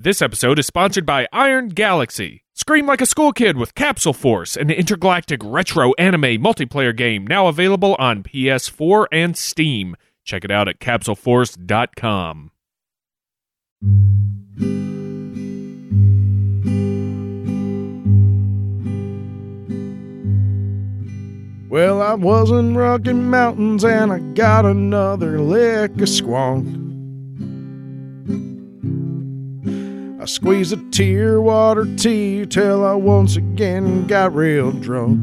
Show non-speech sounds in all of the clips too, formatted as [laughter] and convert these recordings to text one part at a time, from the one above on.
This episode is sponsored by Iron Galaxy. Scream like a school kid with Capsule Force, an intergalactic retro anime multiplayer game now available on PS4 and Steam. Check it out at capsuleforce.com. Well, I was in Rocky Mountains and I got another lick of squonk. Squeezed a tear water tea till I once again got real drunk.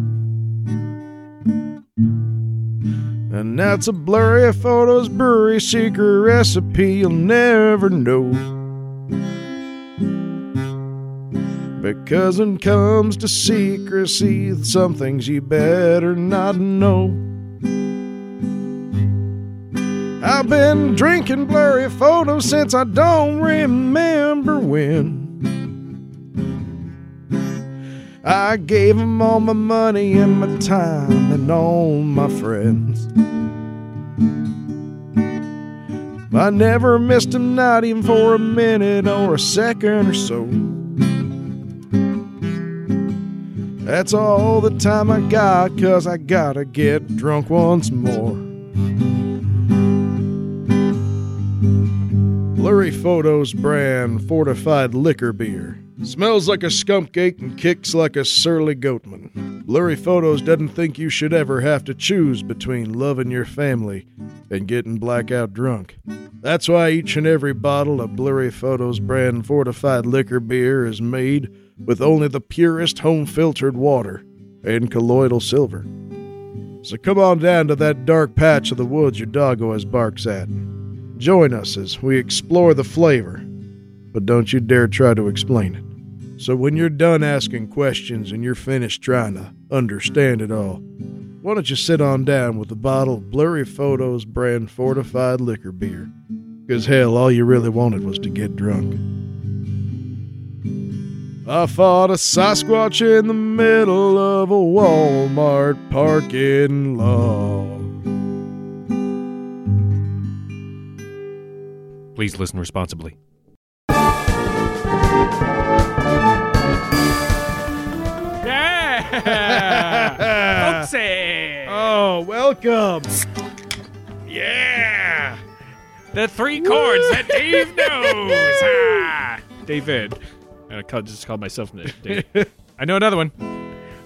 And that's a blurry photos brewery secret recipe you'll never know. Because when it comes to secrecy, some things you better not know. I've been drinking blurry photos since I don't remember when. I gave gave 'em all my money and my time and all my friends. I never missed 'em, not even for a minute or a second or so. That's all the time I got, cause I gotta get drunk once more. Blurry Photos brand fortified liquor beer. Smells like a skunk cake and kicks like a surly goatman. Blurry Photos doesn't think you should ever have to choose between loving your family and getting blackout drunk. That's why each and every bottle of Blurry Photos brand fortified liquor beer is made with only the purest home filtered water and colloidal silver. So come on down to that dark patch of the woods your dog always barks at. Join us as we explore the flavor, but don't you dare try to explain it. So when you're done asking questions and you're finished trying to understand it all, why don't you sit on down with a bottle of Blurry Photos brand fortified liquor beer? Because hell, all you really wanted was to get drunk. I fought a Sasquatch in the middle of a Walmart parking lot. Please listen responsibly. Yeah! [laughs] Folksy! Oh, welcome. Yeah! The three chords that Dave knows! Ah! [laughs] David. I just called myself Dave. [laughs] I know another one.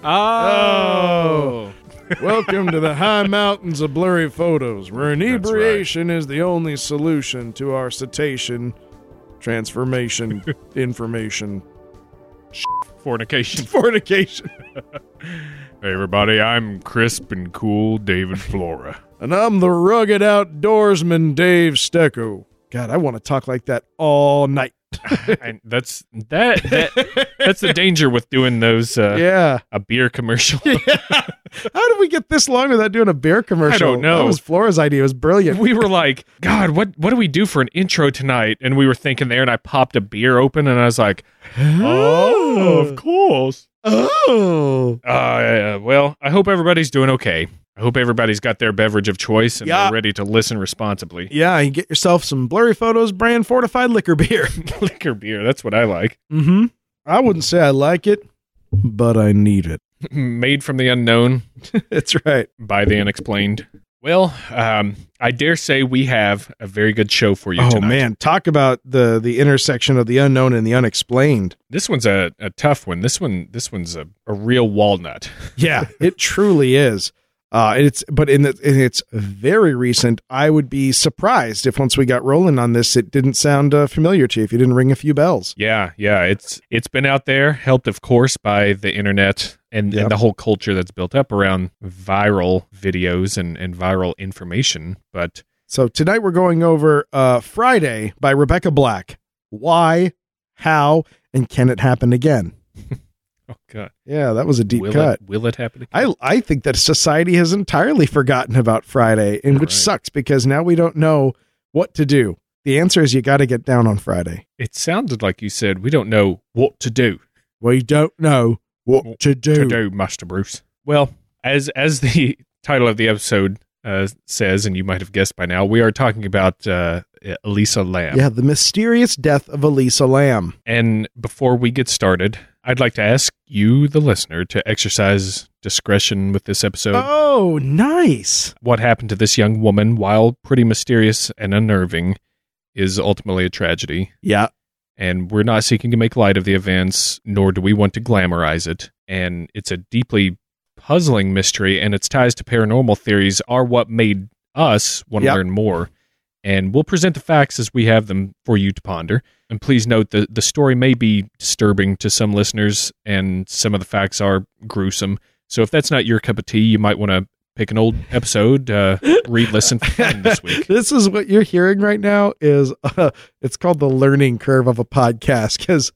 Oh! Welcome to the high mountains of blurry photos, where inebriation is the only solution to our cetacean transformation [laughs] information. Fornication. [laughs] Fornication. [laughs] Hey, everybody, I'm crisp and cool David Flora. And I'm the rugged outdoorsman, Dave Stecco. God, I want to talk like that all night. [laughs] and that's that, that that's the danger with doing those uh, yeah. a beer commercial. [laughs] How did we get this long without doing a beer commercial? don't know. That was Flora's idea. It was brilliant. we were like, God, what what do we do for an intro tonight? And we were thinking there, and I popped a beer open, and I was like, Oh, of course. Oh. Uh, well, I hope everybody's doing okay. I hope everybody's got their beverage of choice and Yeah. they're ready to listen responsibly. Yeah, you get yourself some Blurry Photos brand fortified liquor beer. [laughs] Liquor beer, that's what I like. mm-hmm. I wouldn't say I like it, but I need it. [laughs] Made from the unknown, [laughs] That's right. by the unexplained. Well, um, I dare say we have a very good show for you Oh tonight. man, talk about the the intersection of the unknown and the unexplained. This one's a, a tough one. This one this one's a, a real walnut. [laughs] Yeah, it truly is. Uh, it's but in, the, in it's very recent. I would be surprised if once we got rolling on this, it didn't sound uh, familiar to you. If you didn't ring a few bells. Yeah, yeah. It's it's been out there, helped of course by the internet and, Yep. and the whole culture that's built up around viral videos and, and viral information. But So tonight we're going over uh, Friday by Rebecca Black. Why, how, and can it happen again? [laughs] oh god. Yeah, that was a deep will cut. it will it happen? I I think that society has entirely forgotten about Friday, and which Right. sucks because now we don't know what to do. The answer is you got to get down on Friday. It sounded like you said we don't know what to do. We don't know what to do. To do, Master Bruce. Well, as as the [laughs] title of the episode uh, says, and you might have guessed by now, we are talking about uh, Elisa Lam. Yeah, the mysterious death of Elisa Lam. And before we get started, I'd like to ask you, the listener, to exercise discretion with this episode. Oh, nice. What happened to this young woman, while pretty mysterious and unnerving, is ultimately a tragedy. Yeah. And we're not seeking to make light of the events, nor do we want to glamorize it. And it's a deeply puzzling mystery, and its ties to paranormal theories are what made us want to Yep. learn more. And we'll present the facts as we have them for you to ponder. And please note that the story may be disturbing to some listeners, and some of the facts are gruesome. So if that's not your cup of tea, you might want to pick an old episode, uh, [laughs] read, listen this week. [laughs] This is what you're hearing right now is uh, it's called the learning curve of a podcast because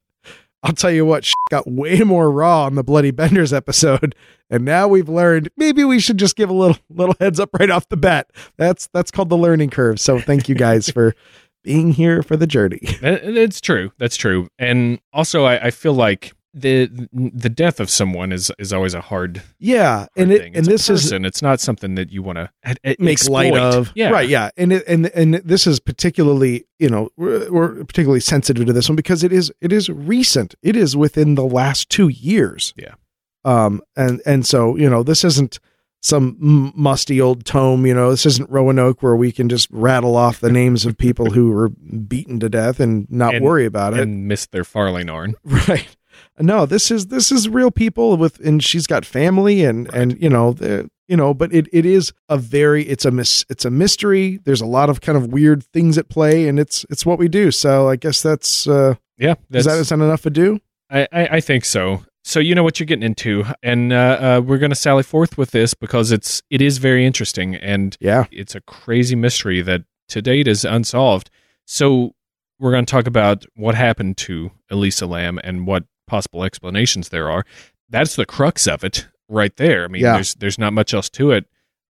I'll tell you what shit got way more raw on the Bloody Benders episode, and now we've learned maybe we should just give a little little heads up right off the bat. That's that's called the learning curve. So thank you guys [laughs] for being here for the journey. [laughs] That's true. That's true. And also, I, I feel like the the death of someone is is always a hard, Yeah, hard and it thing. and It's a this is it's not something that you want to make light of Yeah, right yeah and it, and and this is particularly you know we're, we're particularly sensitive to this one because it is it is recent it is within the last two years Yeah. um and and so you know this isn't some musty old tome you know this isn't roanoke where we can just rattle off the names of people who were beaten to death and not And- worry about it. and miss their Farley Narn. [laughs] right. No this is this is real people with and she's got family and and you know the you know but it it is a very it's a mis, it's a mystery. There's a lot of kind of weird things at play and it's it's what we do. So i guess that's uh Yeah, is that's, that is that enough to do I, I I think so. So you know what you're getting into, and uh, uh, we're going to sally forth with this because it's it is very interesting and yeah it's a crazy mystery that to date is unsolved. So we're going to talk about what happened to Elisa Lam and what possible explanations there are. That's the crux of it right there. I mean, Yeah. there's there's not much else to it.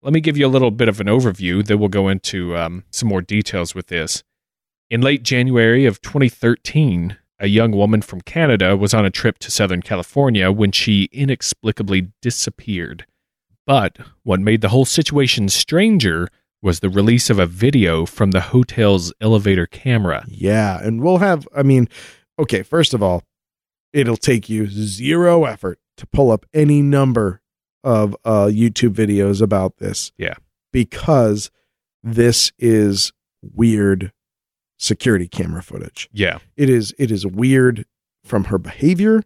Let me give you a little bit of an overview. Then we'll go into um, some more details with this. In late January of 2013, a young woman from Canada was on a trip to Southern California when she inexplicably disappeared. But what made the whole situation stranger was the release of a video from the hotel's elevator camera. yeah and we'll have i mean okay first of all it'll take you zero effort to pull up any number of uh youtube videos about this Yeah. because this is weird security camera footage Yeah. it is it is weird from her behavior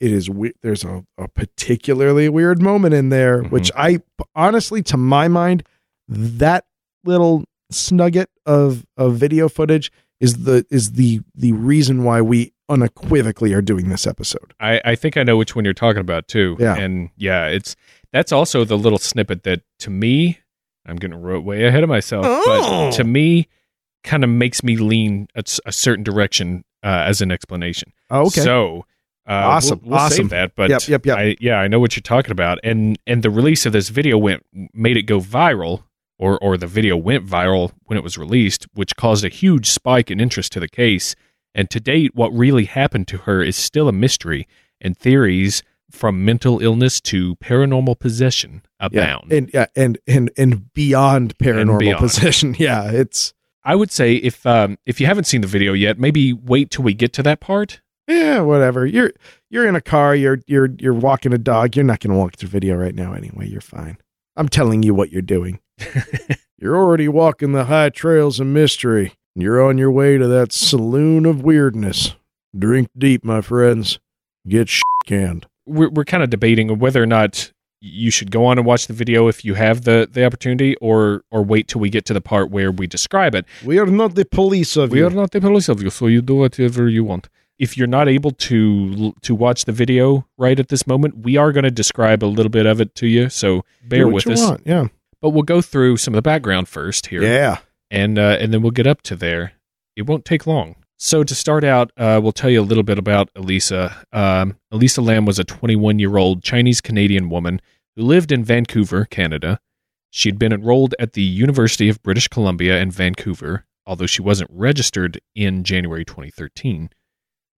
it is we- there's a, a particularly weird moment in there Mhm. which i honestly to my mind that little snugget of of video footage is the is the the reason why we unequivocally are doing this episode I, I think I know which one you're talking about too. Yeah. And yeah, it's that's also the little snippet that to me, I'm getting way ahead of myself, Oh. but to me, kind of makes me lean a certain direction uh, as an explanation. oh, okay So uh, Awesome, We'll, we'll awesome. that, but Yep, yep, yep. I, yeah, I know what you're talking about, and and the release of this video went made it go viral, or or the video went viral when it was released, which caused a huge spike in interest to the case. And to date, what really happened to her is still a mystery, and theories from mental illness to paranormal possession yeah abound. and yeah and and and beyond paranormal beyond. possession [laughs] yeah it's I would say if um, if you haven't seen the video yet, maybe wait till we get to that part. yeah whatever. You're you're in a car you're you're you're walking a dog. You're not going to walk through video right now anyway. You're fine. I'm telling you what you're doing. [laughs] You're already walking the high trails of mystery. You're on your way to that saloon of weirdness. Drink deep my friends. Get sh- canned we're we're kind of debating whether or not you should go on and watch the video if you have the the opportunity, or or wait till we get to the part where we describe it. we are not the police of We you We are not the police of you, so you do whatever you want. If you're not able to to watch the video right at this moment, we are going to describe a little bit of it to you. So bear with us. want, yeah But we'll go through some of the background first here yeah and uh, and then we'll get up to there. It won't take long. So to start out, uh, we'll tell you a little bit about Elisa. Um, Elisa Lam was a 21 year old Chinese Canadian woman who lived in Vancouver, Canada. She'd been enrolled at the University of British Columbia in Vancouver, although she wasn't registered in January 2013.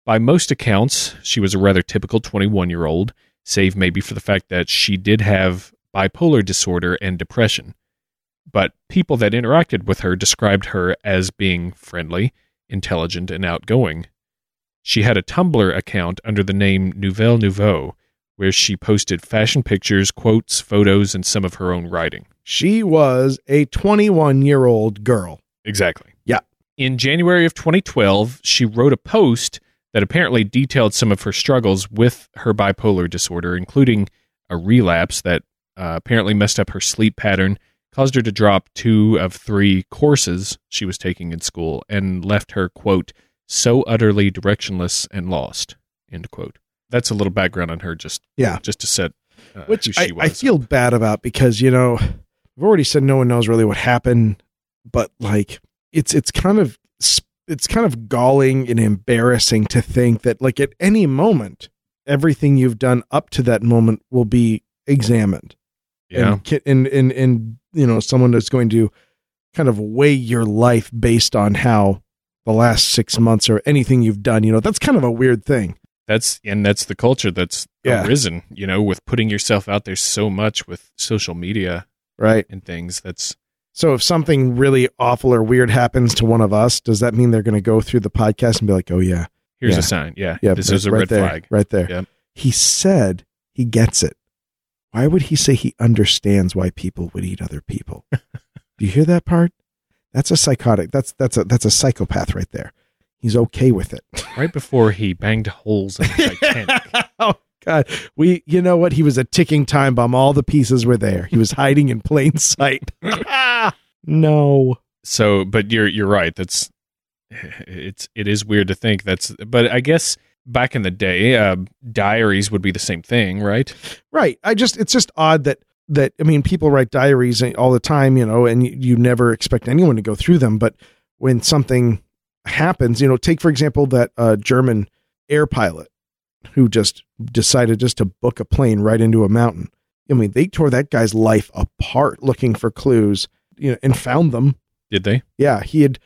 By most accounts, she was a rather typical 21 year old, save maybe for the fact that she did have bipolar disorder and depression. but people that interacted with her described her as being friendly, intelligent, and outgoing. She had a Tumblr account under the name Nouvelle Nouveau, where she posted fashion pictures, quotes, photos, and some of her own writing. She was a 21 year old girl. Exactly. Yeah. In January of 2012, she wrote a post that apparently detailed some of her struggles with her bipolar disorder, including a relapse that uh, apparently messed up her sleep pattern, caused her to drop two of three courses she was taking in school, and left her, quote, so utterly directionless and lost, end quote. That's a little background on her, just Yeah. just to set uh, Which I, I feel bad about because, you know, I've already said no one knows really what happened, but like it's it's kind of it's kind of galling and embarrassing to think that like at any moment everything you've done up to that moment will be examined. Yeah, and, and and and you know someone that's going to kind of weigh your life based on how the last six months or anything you've done you know that's kind of a weird thing that's and that's the culture that's Yeah. arisen. You know, with putting yourself out there so much with social media right and things. That's so if something really awful or weird happens to one of us does that mean they're going to go through the podcast and be like oh yeah here's Yeah. a sign. Yeah, yeah this is a right red there, flag. right there he said he gets it why would he say he understands why people would eat other people [laughs] do you hear that part that's a psychotic that's that's a that's a psychopath right there he's okay with it [laughs] Right before he banged holes in the Titanic. [laughs] oh God, we you know what? He was a ticking time bomb. All the pieces were there. He was hiding in plain sight. no, so, but you're you're right. That's it's it is weird to think that's. But I guess back in the day, uh, diaries would be the same thing, right? right. I just it's just odd that that I mean people write diaries all the time, you know, and you, you never expect anyone to go through them. But when something happens, you know, take for example that uh, German air pilot who just decided just to book a plane right into a mountain. I mean, they tore that guy's life apart looking for clues, you know, and found them Did they? yeah he had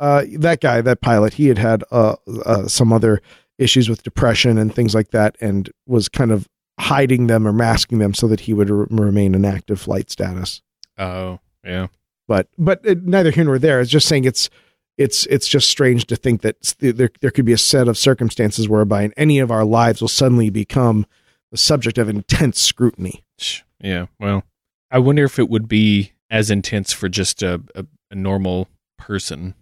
uh that guy that pilot he had had uh, uh some other issues with depression and things like that and was kind of hiding them or masking them so that he would re- remain in active flight status Oh, yeah. but but it, neither here nor there it's just saying it's it's it's just strange to think that there there could be a set of circumstances whereby in any of our lives will suddenly become the subject of intense scrutiny Yeah. Well, I wonder if it would be as intense for just a, a, a normal person,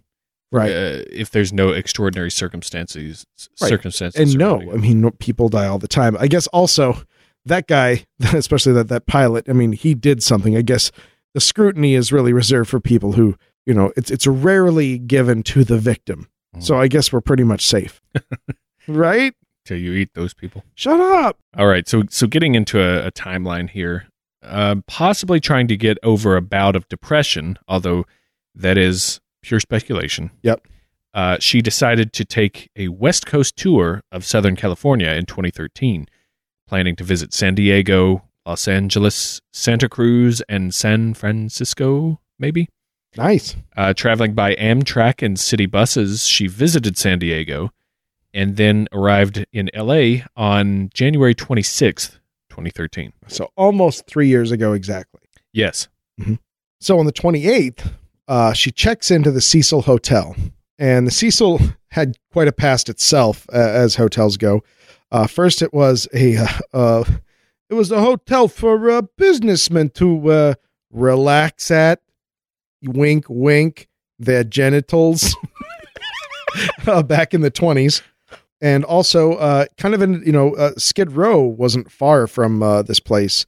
right Uh, if there's no extraordinary circumstances. Right. Circumstances. and no i mean no- people die all the time i guess also that guy [laughs] especially that that pilot i mean he did something i guess the scrutiny is really reserved for people who you know it's it's rarely given to the victim so i guess we're pretty much safe [laughs] right till you eat those people. shut up All right, so so getting into a, a timeline here, uh, possibly trying to get over a bout of depression, although that is pure speculation. Yep. Uh, she decided to take a West Coast tour of Southern California in 2013, planning to visit San Diego, Los Angeles, Santa Cruz, and San Francisco, maybe. nice Uh, traveling by Amtrak and city buses, she visited San Diego and then arrived in LA on January 26th, 2013. so almost three years ago exactly Yes. so on the 28th uh, she checks into the cecil hotel. And the cecil had quite a past itself uh, as hotels go. Uh, first it was a uh, it was a hotel for uh, businessmen to uh, relax at. Wink wink. Their genitals. [laughs] Back in the 20s and also kind of in you know skid row wasn't far from this place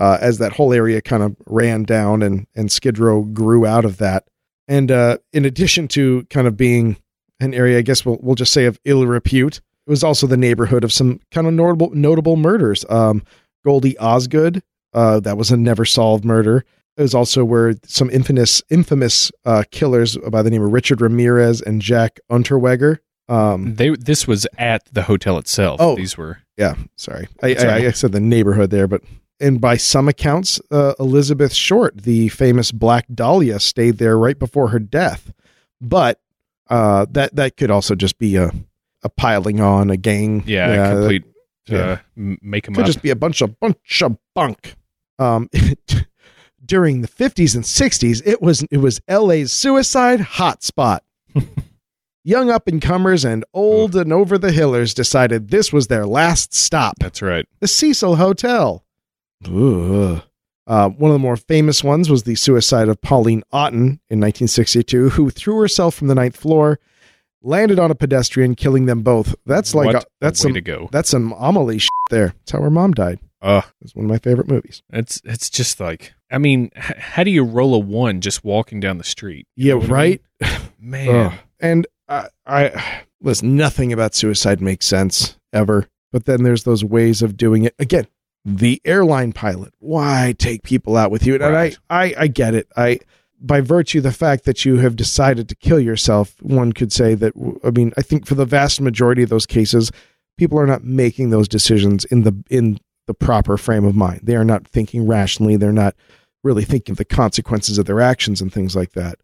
uh, as that whole area kind of ran down and and Skid Row grew out of that. And uh, in addition to kind of being an area, I guess we'll we'll just say of ill repute, it was also the neighborhood of some kind of notable notable murders. Um, Goldie Osgood, uh, that was a never solved murder. It was also where some infamous infamous uh, killers by the name of Richard Ramirez and Jack Unterweger. Um, They this was at the hotel itself. Oh. These were yeah, sorry. I, I. I said the neighborhood there, but and by some accounts, uh, Elizabeth Short, the famous Black Dahlia, stayed there right before her death. But uh, that that could also just be a a piling on a gang. yeah, a complete yeah. uh, make 'em Could up. just be a bunch of bunch of bunk. Um, [laughs] during the 50s and 60s, it was it was LA's suicide hotspot. [laughs] Young up and comers and old and over the hillers decided this was their last stop. That's right. The Cecil Hotel. Ugh. Uh, one of the more famous ones was the suicide of Pauline Otton in 1962, who threw herself from the ninth floor, landed on a pedestrian, killing them both. That's like a, that's a way some to go. that's some Amelie shit there. That's how her mom died. Ugh. It's one of my favorite movies. It's it's just like I mean, h- how do you roll a one just walking down the street? Yeah, know what I right. [sighs] Man, Ugh. And I, I [sighs] listen. Nothing about suicide makes sense ever. But then there's those ways of doing it. Again, the airline pilot. Why take people out with you? And Right. I, I, I get it. I, by virtue of the fact that you have decided to kill yourself, one could say that. I mean, I think for the vast majority of those cases, people are not making those decisions in the in the proper frame of mind. They are not thinking rationally. They're not really thinking of the consequences of their actions and things like that.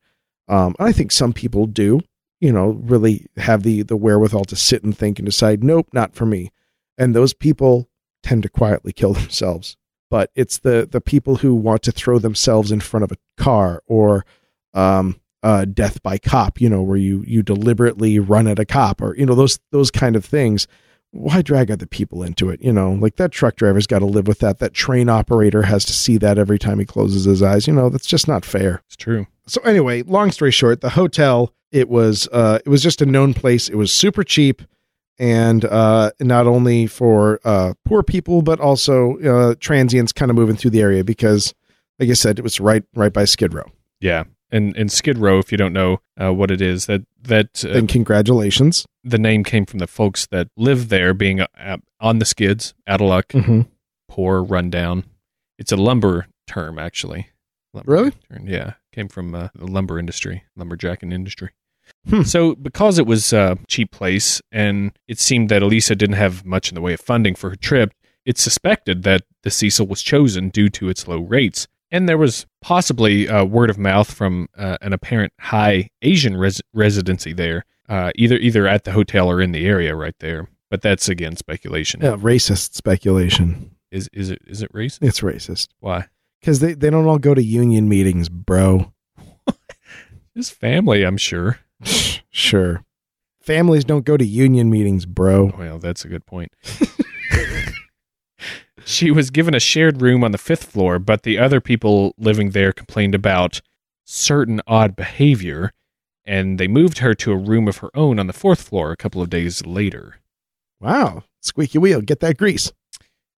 Um, I think some people do, you know, really have the the wherewithal to sit and think and decide, nope, not for me. And those people tend to quietly kill themselves. But it's the the people who want to throw themselves in front of a car or um, uh, death by cop, you know, where you you deliberately run at a cop or you know those those kind of things. Why drag other people into it? You know, like that truck driver's got to live with that. That train operator has to see that every time he closes his eyes. You know, that's just not fair it's true. so anyway, long story short, the hotel it was uh, it was just a known place. It was super cheap, and uh, not only for uh, poor people but also uh, transients kind of moving through the area because, like I said, it was right right by Skid Row. Yeah, and and Skid Row, if you don't know uh, what it is, that that uh, And congratulations. the name came from the folks that live there, being uh, on the skids, out of luck, Mm-hmm. poor, rundown. It's a lumber term, actually. Lumber Really? term, Yeah, came from uh, the lumber industry, lumberjacking industry. Hmm. So, because it was a cheap place, and it seemed that Elisa didn't have much in the way of funding for her trip, it's suspected that the Cecil was chosen due to its low rates. And there was possibly uh, word of mouth from uh, an apparent high Asian res- residency there, uh, either either at the hotel or in the area right there. But that's again speculation. Yeah, racist speculation. Is is it is it racist? It's racist Why? because they they don't all go to union meetings, bro. [laughs] His family, I'm sure. Sure, families don't go to union meetings, bro. Well, that's a good point. she was given a shared room on the fifth floor, but the other people living there complained about certain odd behavior, and they moved her to a room of her own on the fourth floor a couple of days later. Wow, squeaky wheel, get that grease.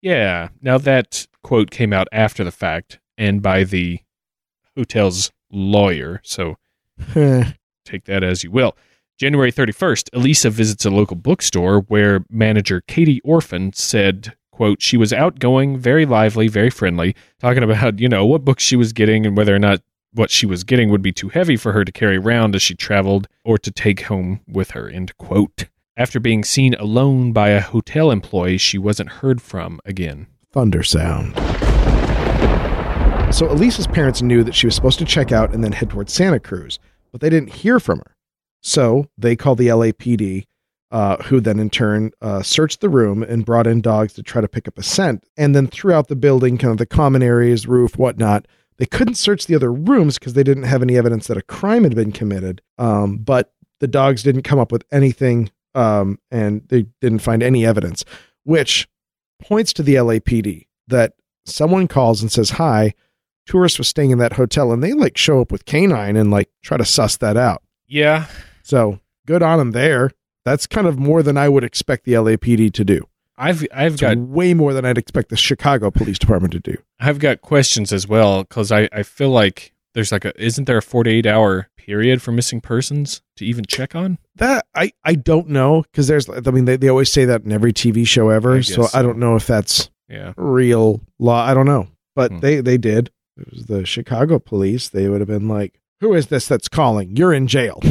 Yeah. Now that quote came out after the fact and by the hotel's lawyer, so [laughs] take that as you will. January 31st, Elisa visits a local bookstore where manager Katie Orphan said, quote, she was outgoing, very lively, very friendly, talking about, you know, what books she was getting and whether or not what she was getting would be too heavy for her to carry around as she traveled or to take home with her, end quote. After being seen alone by a hotel employee, she wasn't heard from again. thunder sound. So Elisa's parents knew that she was supposed to check out and then head towards Santa Cruz, but they didn't hear from her. So they called the LAPD, uh, who then in turn uh, searched the room and brought in dogs to try to pick up a scent. And then throughout the building, kind of the common areas, roof, whatnot, they couldn't search the other rooms because they didn't have any evidence that a crime had been committed. Um, but the dogs didn't come up with anything, um, and they didn't find any evidence, which points to the LAPD that someone calls and says, Hi, tourist was staying in that hotel, and they like show up with canine and like try to suss that out. Yeah. So good on them there. That's kind of more than I would expect the LAPD to do. I've I've It's got way more than I'd expect the Chicago Police Department to do. I've got questions as well because I, I feel like there's like a isn't there a 48 hour period for missing persons to even check on? That I I don't know because there's I mean they, they always say that in every TV show ever. I So guess I don't know if that's Yeah. real law. I don't know, but Hmm. they they did. It was the Chicago police. They would have been like, "Who is this that's calling? You're in jail."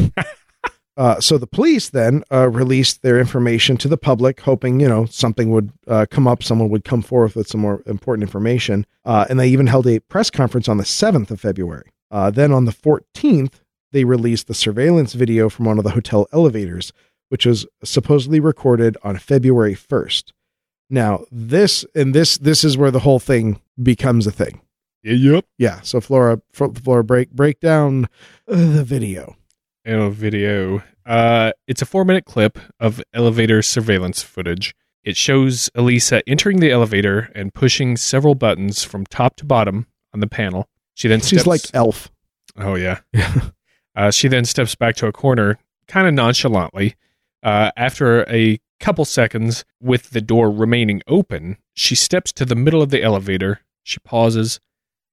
[laughs] uh, so the police then uh, released their information to the public, hoping you know something would uh, come up, someone would come forth with some more important information, uh, and they even held a press conference on the seventh of February. Uh, then on the fourteenth, they released the surveillance video from one of the hotel elevators, which was supposedly recorded on February first. Now, this and this this is where the whole thing becomes a thing. Yep. Yeah. So Flora, Fl- Flora, break break down the video. Oh, video. Uh, it's a four minute clip of elevator surveillance footage. It shows Elisa entering the elevator and pushing several buttons from top to bottom on the panel. She then She's steps, like Elf. oh [laughs] yeah. uh, she then steps back to a corner, kind of nonchalantly. Uh, after a couple seconds, with the door remaining open, she steps to the middle of the elevator. She pauses.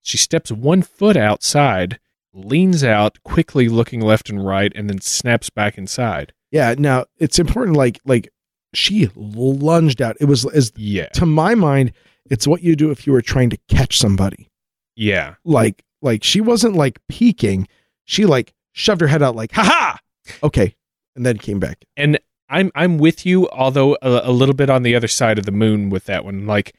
She steps one foot outside, leans out, quickly looking left and right, and then snaps back inside. Yeah. Now it's important. Like like she lunged out. It was as Yeah. to my mind, it's what you do if you were trying to catch somebody. Yeah. Like like she wasn't like peeking. She like shoved her head out like ha ha. Okay, and then came back. And I'm I'm with you, although a, a little bit on the other side of the moon with that one. Like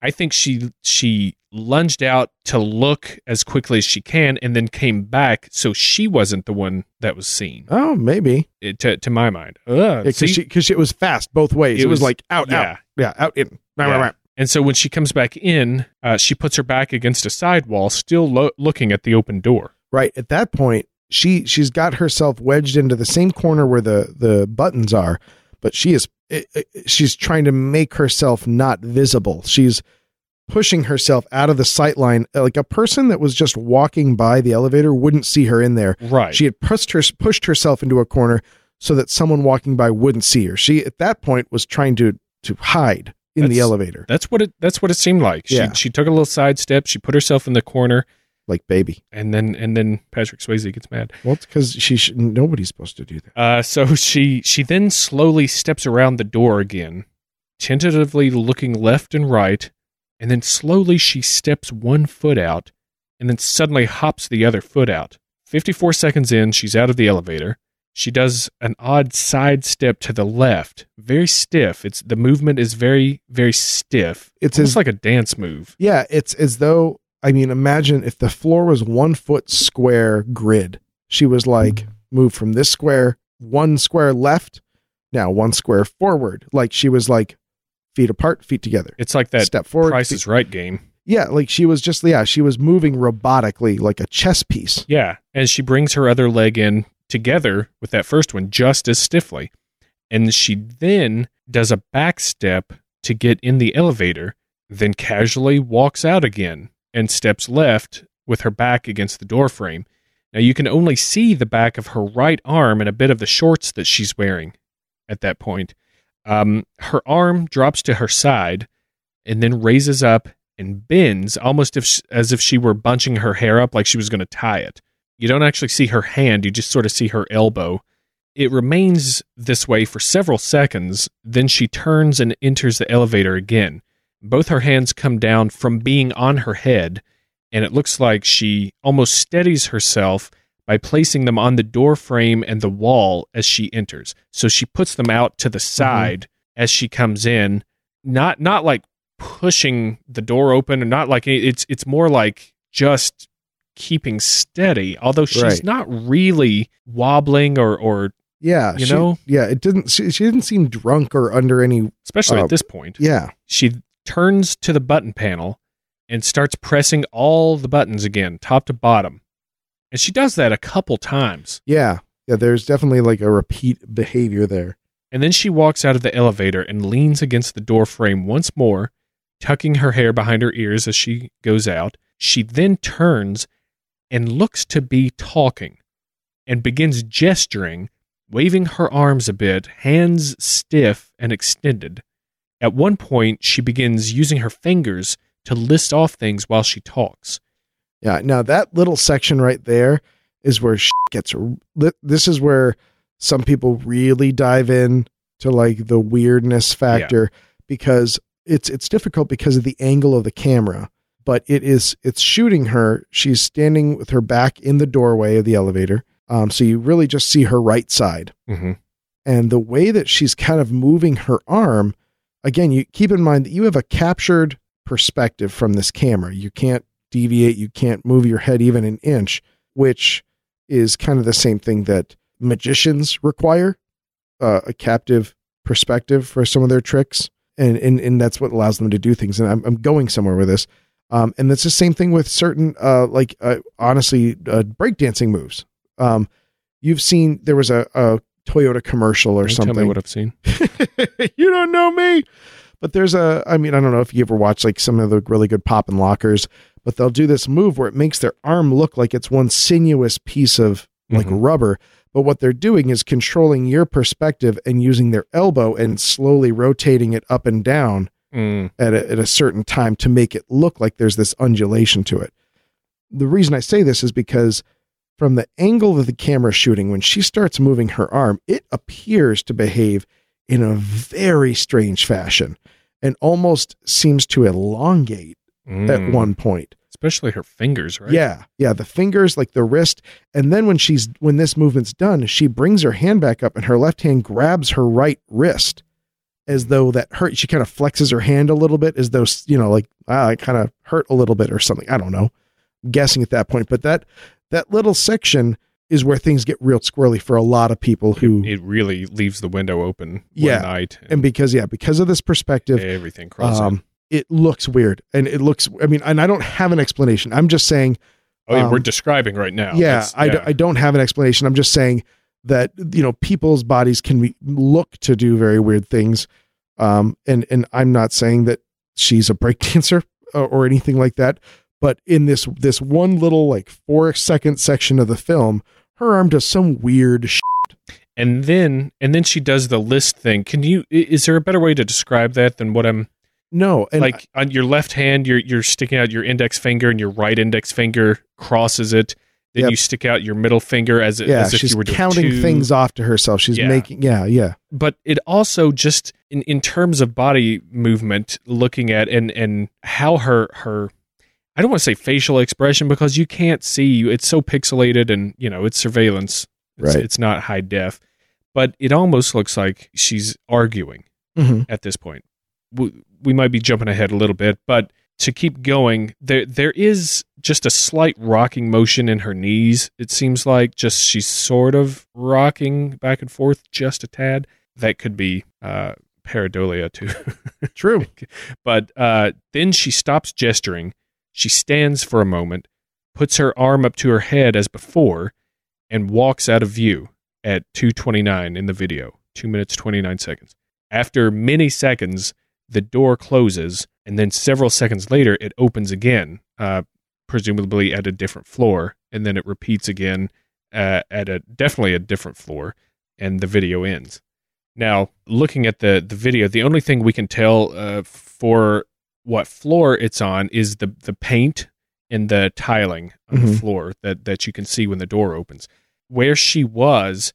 I think she she lunged out to look as quickly as she can and then came back so she wasn't the one that was seen. Oh, maybe It- to to my mind. Because because it was fast both ways. It, It was, was- like out yeah. out yeah out in. Rah, rah, Yeah. rah. And so when she comes back in, uh, she puts her back against a side wall, still lo- looking at the open door. Right at that point, she she's got herself wedged into the same corner where the the buttons are, but she is it, it- she's trying to make herself not visible. She's pushing herself out of the sight line like a person that was just walking by the elevator wouldn't see her in there. Right. She had pushed her pushed herself into a corner so that someone walking by wouldn't see her. She at that point was trying to to hide in the elevator that's what it. That's what it seemed like. She Yeah. she took a little side step. She put herself in the corner, like baby. and then and then Patrick Swayze gets mad. Well, it's because she sh- nobody's supposed to do that. Uh, so she she then slowly steps around the door again, tentatively looking left and right, and then slowly she steps one foot out, and then suddenly hops the other foot out. Fifty four seconds in, she's out of the elevator. She does an odd side step to the left, very stiff. It's the movement is very very stiff. It's almost as like a dance move. Yeah, it's as though I mean, imagine if the floor was one foot square grid. She was like hmm. move from this square, one square left, now one square forward. Like she was like feet apart, feet together. It's like that Step forward. Price feet- is Right game. yeah, like she was just yeah, she was moving robotically like a chess piece. Yeah, and she brings her other leg in together with that first one just as stiffly. And she then does a back step to get in the elevator, then casually walks out again and steps left with her back against the door frame. Now you can only see the back of her right arm and a bit of the shorts that she's wearing at that point. Um, her arm drops to her side and then raises up and bends almost if, as if she were bunching her hair up like she was going to tie it. You don't actually see her hand, you just sort of see her elbow. It remains this way for several seconds, then she turns and enters the elevator again. Both her hands come down from being on her head, and it looks like she almost steadies herself by placing them on the door frame and the wall as she enters. So she puts them out to the side as she comes in, not not like pushing the door open, and not like it's it's more like just keeping steady. Although she's Right. not really wobbling or or Yeah, You she- know? Yeah, it didn't. She, she didn't seem drunk or under any. especially Uh, at this point. Yeah, She turns to the button panel and starts pressing all the buttons again, top to bottom. And she does that a couple times. yeah, yeah. There's definitely like a repeat behavior there. And then she walks out of the elevator and leans against the door frame once more, tucking her hair behind her ears as she goes out. She then turns and looks to be talking and begins gesturing, waving her arms a bit, hands stiff and extended. At one point, she begins using her fingers to list off things while she talks. Yeah. Now that little section right there is where shit gets. This is where some people really dive in to like the weirdness factor because it's it's difficult because of the angle of the camera. But it is it's shooting her. She's standing with her back in the doorway of the elevator. Um, so you really just see her right side. Mm-hmm. and the way that she's kind of moving her arm again you keep in mind that you have a captured perspective from this camera you can't deviate you can't move your head even an inch which is kind of the same thing that magicians require uh, a captive perspective for some of their tricks and, and and that's what allows them to do things and i'm, I'm going somewhere with this Um, and that's the same thing with certain, uh, like uh, honestly, uh, breakdancing moves. Um, you've seen there was a, a Toyota commercial or something. Tell me what I've seen. [laughs] you don't know me. But there's a, I mean, I don't know if you ever watched like some of the really good pop and lockers, but they'll do this move where it makes their arm look like it's one sinuous piece of like Mhm. rubber. But what they're doing is controlling your perspective and using their elbow and slowly rotating it up and down Mm, at a, at a certain time to make it look like there's this undulation to it. The reason I say this is because from the angle of the camera shooting, when she starts moving her arm, it appears to behave in a very strange fashion and almost seems to elongate mm. at one point. especially her fingers, right? Yeah, yeah, the fingers, like the wrist, and then when she's when this movement's done, she brings her hand back up and her left hand grabs her right wrist as though that hurt. She kind of flexes her hand a little bit as though you know, like ah, it kind of hurt a little bit or something. I don't know. I'm guessing at that point, but that that little section is where things get real squirrely for a lot of people who It really leaves the window open one Yeah. night and, and because yeah, because of this perspective, everything in. um, it looks weird and it looks. I mean, and I don't have an explanation. I'm just saying Oh, yeah, we're um, describing right now. yeah, It's- I, d- I don't have an explanation. I'm just saying that you know people's bodies can be, look to do very weird things, um, and and I'm not saying that she's a breakdancer [laughs] or, or anything like that. But in this this one little like four second section of the film, her arm does some weird. Sh- and then and then she does the list thing. Can you? Is there a better way to describe that than what I'm no, and like? On your left hand, you're you're sticking out your index finger, and your right index finger crosses it. Then Yep. you stick out your middle finger as, yeah, as if she's you were doing counting two. things off to herself. She's Yeah. making yeah, yeah, but it also just in, in terms of body movement looking at and and how her her I don't want to say facial expression because you can't see it's so pixelated and you know it's surveillance it's, Right. it's not high def but it almost looks like she's arguing Mhm. at this point we, we might be jumping ahead a little bit but to keep going there there is just a slight rocking motion in her knees it seems like. Just she's sort of rocking back and forth just a tad. That could be uh pareidolia too. [laughs] True. but uh then she stops gesturing. She stands for a moment puts her arm up to her head as before and walks out of view at 229 in the video. 2 minutes 29 seconds. After many seconds the door closes and then several seconds later it opens again uh presumably at a different floor and then it repeats again uh, at a definitely a different floor and the video ends now looking at the the video the only thing we can tell uh, for what floor it's on is the the paint and the tiling on the Mhm. floor that that you can see when the door opens where she was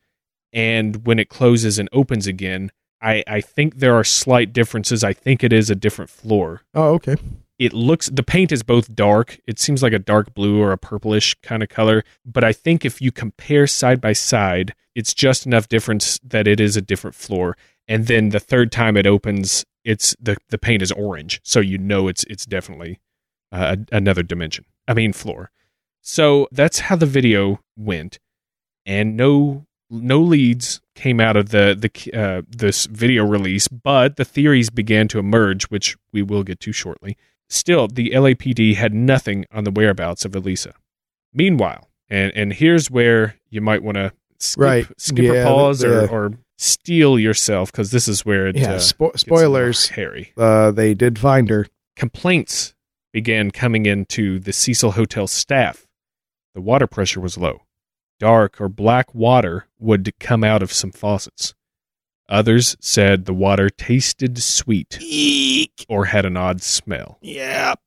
and when it closes and opens again i i think there are slight differences. I think it is a different floor. Oh, okay. it looks the paint is both dark it seems like a dark blue or a purplish kind of color but i think if you compare side by side it's just enough difference that it is a different floor. And then the third time it opens it's the the paint is orange so you know it's it's definitely uh, another dimension i mean floor. So that's how the video went and no no leads came out of the the uh, this video release but the theories began to emerge which we will get to shortly Still, the LAPD had nothing on the whereabouts of Elisa. Meanwhile, and and here's where you might want to skip, Right. skip Yeah, or pause the- or, or steel yourself because this is where it Yeah. uh, spo- spoilers. hairy. Uh, they did find her. Complaints began coming into the Cecil Hotel staff. The water pressure was low. Dark or black water would come out of some faucets. Others said the water tasted sweet Eek. or had an odd smell. Yep.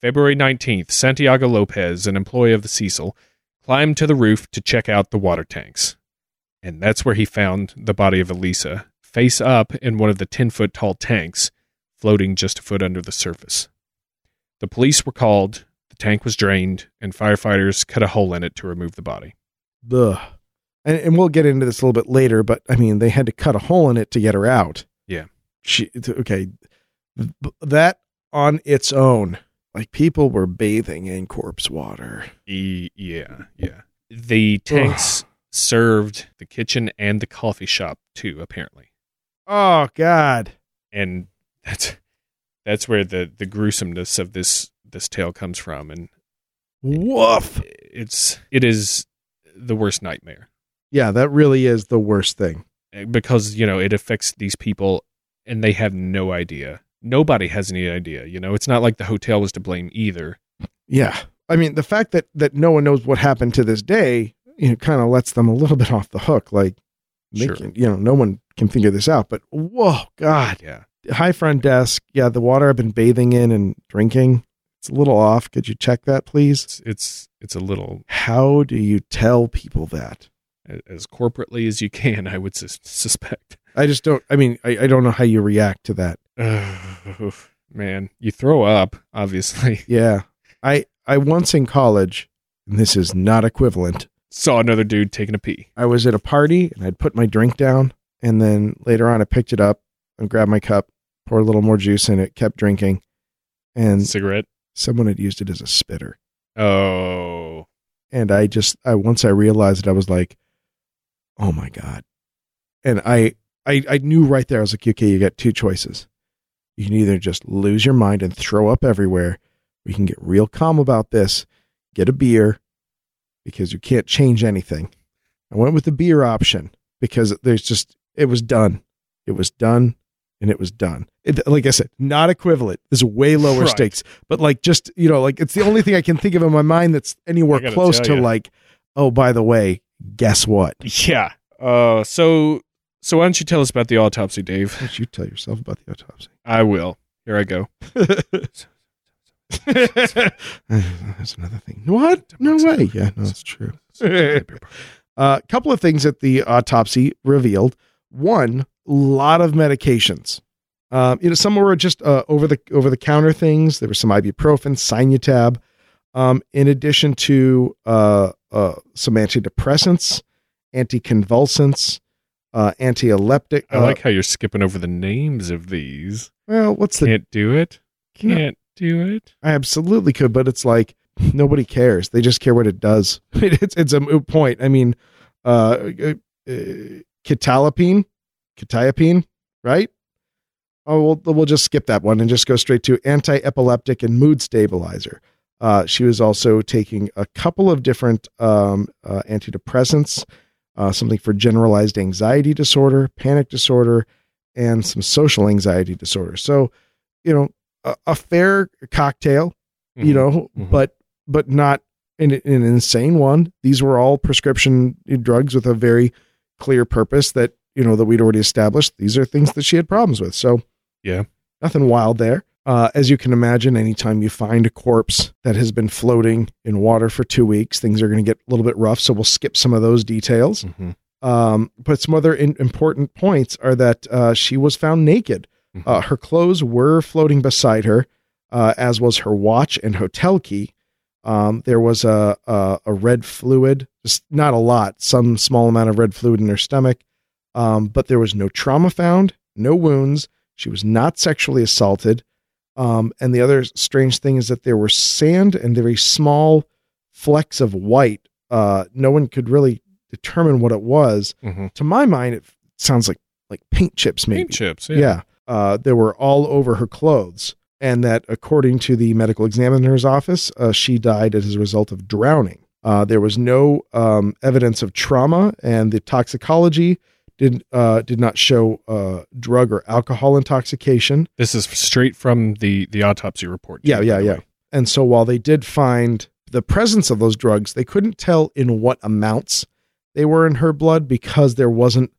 February 19th, Santiago Lopez, an employee of the Cecil, climbed to the roof to check out the water tanks. And that's where he found the body of Elisa, face up in one of the 10 foot tall tanks, floating just a foot under the surface. The police were called, the tank was drained, and firefighters cut a hole in it to remove the body. Ugh. And, and we'll get into this a little bit later, but I mean, they had to cut a hole in it to get her out. Yeah. She, okay. That on its own, like people were bathing in corpse water. E- yeah, yeah. The tanks served the kitchen and the coffee shop too, apparently. Oh, God. and that's that's where the the gruesomeness of this this tale comes from, and Woof. it's it is the worst nightmare Yeah, that really is the worst thing. Eh, because you know it affects these people, and they have no idea. Nobody has any idea. You know, it's not like the hotel was to blame either. Yeah. I mean, the fact that that no one knows what happened to this day, you know, kind of lets them a little bit off the hook. Like, Sure. can- you know, no one can figure this out. But whoa, God, Yeah, high front desk. Yeah, the water I've been bathing in and drinking, it's a little off. Could you check that, please? it's it's it's a little How do you tell people that? as corporately as you can. I would sus- suspect. I just don't. I mean, I, I don't know how you react to that. Oh, [sighs] Man, you throw up, obviously. [laughs] Yeah, I I once in college, and this is not equivalent. Saw another dude taking a pee. I was at a party and I'd put my drink down, and then later on I picked it up and grabbed my cup, poured a little more juice in it, kept drinking, and Cigarette. Someone had used it as a spitter. Oh, And I just, I once I realized it, I was like, oh my god, and I I I knew right there. I was like, okay, you got two choices. You can either just lose your mind and throw up everywhere. We can get real calm about this. Get a beer because you can't change anything. I went with the beer option because there's just it was done. It was done and it was done. It, like I said, not equivalent. There's way lower Right. stakes, but like just, you know, like it's the only thing I can think of in my mind that's anywhere close to like, oh, by the way, guess what? yeah. Uh, so so why don't you tell us about the autopsy, Dave? Why don't you tell yourself about the autopsy? I will. Here I go. [laughs] [laughs] That's another thing. What? No way. Yeah, no, it's true. A uh, couple of things that the autopsy revealed. One, lot of medications. Um, you know, some were just uh, over the over the counter things. There was some ibuprofen, Sinutab, um, in addition to uh, uh, some antidepressants, anticonvulsants, uh, antiepileptic. I uh, like how you're skipping over the names of these. well, what's the Can't do it. Can't do it. I absolutely could, but it's like nobody cares. They just care what it does. [laughs] it's it's a moot point. I mean, uh, uh, uh quetiapine, right? Oh, we'll we'll just skip that one and just go straight to anti-epileptic and mood stabilizer. Uh, she was also taking a couple of different um, uh, antidepressants, uh, something for generalized anxiety disorder, panic disorder, and some social anxiety disorder. So, you know, a, a fair cocktail you Mhm. know, Mhm. but but not an, an insane one. These were all prescription drugs with a very clear purpose that you know that we'd already established. These are things that she had problems with. So Yeah. nothing wild there. Uh, as you can imagine, anytime you find a corpse that has been floating in water for two weeks, things are going to get a little bit rough. So we'll skip some of those details. Mhm. Um, but some other in- important points are that uh, she was found naked. Mhm. Uh, her clothes were floating beside her, uh, as was her watch and hotel key. Um, there was a, a a red fluid, just not a lot, some small amount of red fluid in her stomach, um, but there was no trauma found, no wounds. She was not sexually assaulted. Um, and the other strange thing is that there were sand and very small flecks of white. Uh, no one could really determine what it was. Mhm. To my mind, it sounds like like paint chips, maybe. Paint chips. Yeah. Yeah. Uh, they were all over her clothes. And that, according to the medical examiner's office, uh, she died as a result of drowning. Uh, there was no um, evidence of trauma, and the toxicology did uh, did not show uh, drug or alcohol intoxication. This is straight from the the autopsy report. Yeah, yeah, yeah. way. And so, while they did find the presence of those drugs, they couldn't tell in what amounts they were in her blood because there wasn't.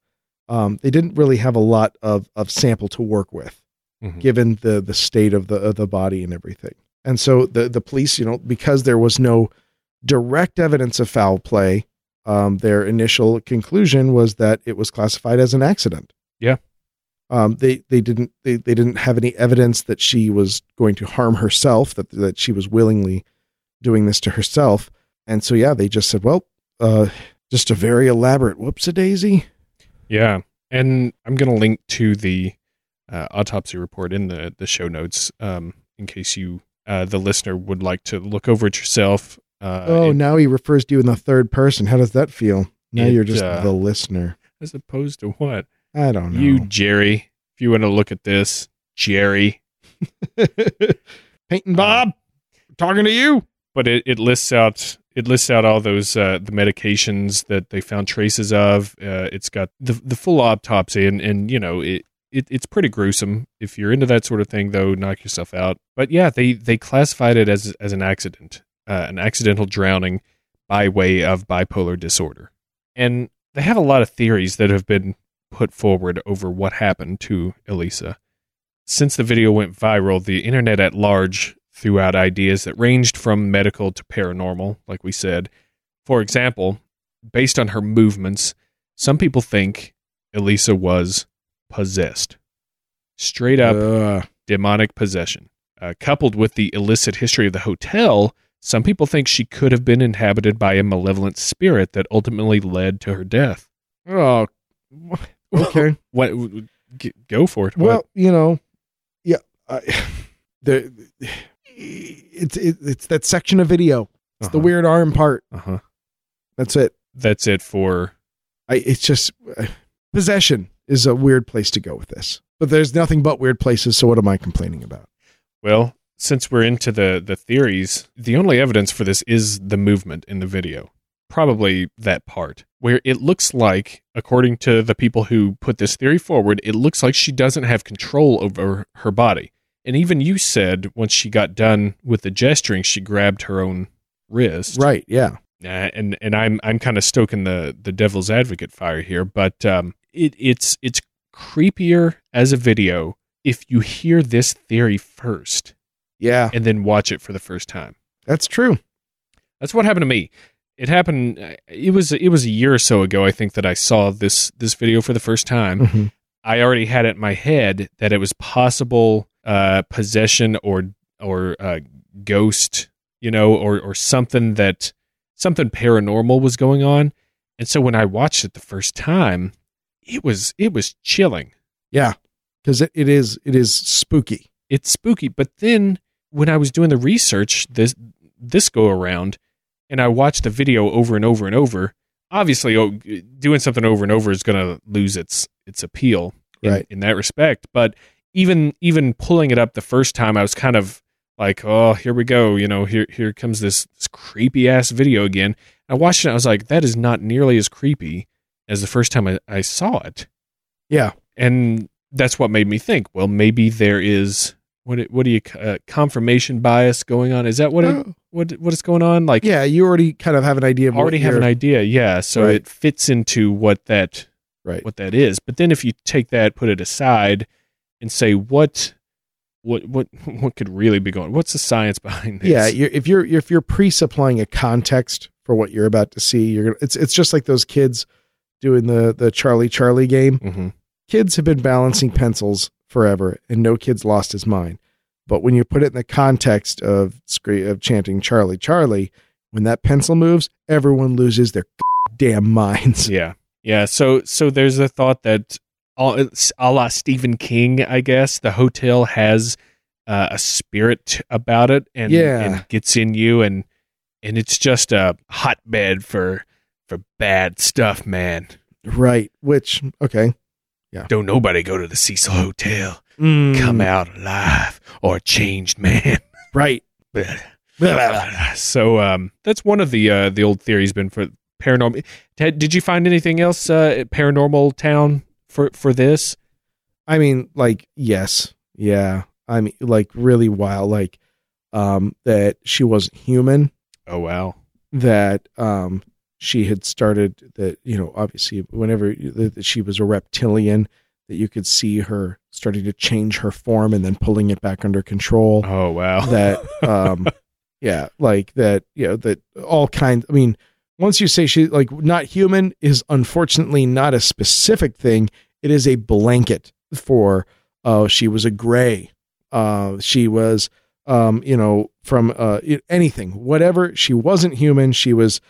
Um, they didn't really have a lot of of sample to work with Mhm. given the the state of the of the body and everything. And so the the police, you know, because there was no direct evidence of foul play, um, their initial conclusion was that it was classified as an accident. Yeah. Um, they they didn't they, they didn't have any evidence that she was going to harm herself that that she was willingly doing this to herself. And so yeah, they just said, well, uh, just a very elaborate whoops a daisy. Yeah, and I'm gonna link to the uh, autopsy report in the the show notes, um, in case you, uh, the listener, would like to look over it yourself. Uh, oh, it- now he refers to you in the third person. How does that feel? Now It, you're just uh, the listener. as opposed to what I don't know. you, Jerry. If you want to look at this, Jerry. [laughs] Painting Bob. talking to you. but it, it lists out it lists out all those uh, the medications that they found traces of. Uh, it's got the the full autopsy, and and you know it, it it's pretty gruesome. If you're into that sort of thing, though, knock yourself out. But yeah, they they classified it as as an accident, uh, an accidental drowning by way of bipolar disorder, and they have a lot of theories that have been put forward over what happened to Elisa. Since the video went viral, the internet at large threw out ideas that ranged from medical to paranormal, like we said. For example, based on her movements, some people think Elisa was possessed. Straight up Ugh. demonic possession. Uh, coupled with the illicit history of the hotel, some people think she could have been inhabited by a malevolent spirit that ultimately led to her death. oh, [laughs] okay. What? Go for it. Well, you know, yeah, I, [sighs] the it's it, it's that section of video. It's the Uh-huh. weird arm part. uh huh. That's it. That's it for I it's just uh, possession is a weird place to go with this. But there's nothing but weird places. So what am I complaining about? Well, since we're into the the theories, the only evidence for this is the movement in the video. Probably that part where it looks like, according to the people who put this theory forward, it looks like she doesn't have control over her body. And even you said once she got done with the gesturing, she grabbed her own wrist. Right? Yeah. Uh, and and I'm I'm kind of stoking the the devil's advocate fire here, but um, it it's it's creepier as a video if you hear this theory first Yeah. and then watch it for the first time. That's true. That's what happened to me. It happened. uh, It was it was a year or so ago. I think that I saw this this video for the first time. Mhm. I already had it in my head that it was possible uh, possession or or uh, ghost, you know, or or something that something paranormal was going on. And so when I watched it the first time, it was it was chilling. Yeah. Because it, it is it is spooky. it's spooky. But then when I was doing the research this this go around, and I watched the video over and over and over, obviously, oh, doing something over and over is going to lose its its appeal in, Right. in that respect. But even even pulling it up the first time, I was kind of like, oh, here we go. You know, here here comes this, this creepy ass video again. I watched it. I was like, that is not nearly as creepy as the first time I, I saw it Yeah. and that's what made me think. Well, maybe there is what it- what do you uh, confirmation bias going on? Is that what it, Oh. what what is going on? Like Yeah. You already kind of have an idea of what already have an idea, yeah. So Right. it fits into what that Right. what that is. But then if you take that, put it aside, and say what what what [laughs] what could really be going? What's the science behind this? Yeah, you're, if you're if you're pre-supplying a context for what you're about to see, you're gonna. It's it's just like those kids doing the the Charlie Charlie game. hmm Kids have been balancing pencils forever, and no kid's lost his mind. But when you put it in the context of of chanting Charlie Charlie, when that pencil moves, everyone loses their [laughs] damn minds. Yeah, yeah. So so there's a thought that all a la Stephen King, I guess. The hotel has uh, a spirit about it, and, Yeah. and gets in you, and and it's just a hotbed for for bad stuff, man. Right. Which okay. Don't nobody go to the Cecil Hotel. Mm, Come out alive or a changed man. [laughs] Right. [laughs] so um, that's one of the uh, the old theories been for paranormal. Ted, did you find anything else uh, at paranormal town for for this? I mean, like, yes, yeah. I mean, like, really wild. Like, um, that she wasn't human. Oh wow. That um, she had started. That you know, obviously, whenever that she was a reptilian, that you could see her starting to change her form and then pulling it back under control. Oh wow. that [laughs] um yeah like that you know that all kinds i mean once you say she like not human is unfortunately not a specific thing it is a blanket for uh she was a gray uh she was um you know from uh anything whatever she wasn't human she was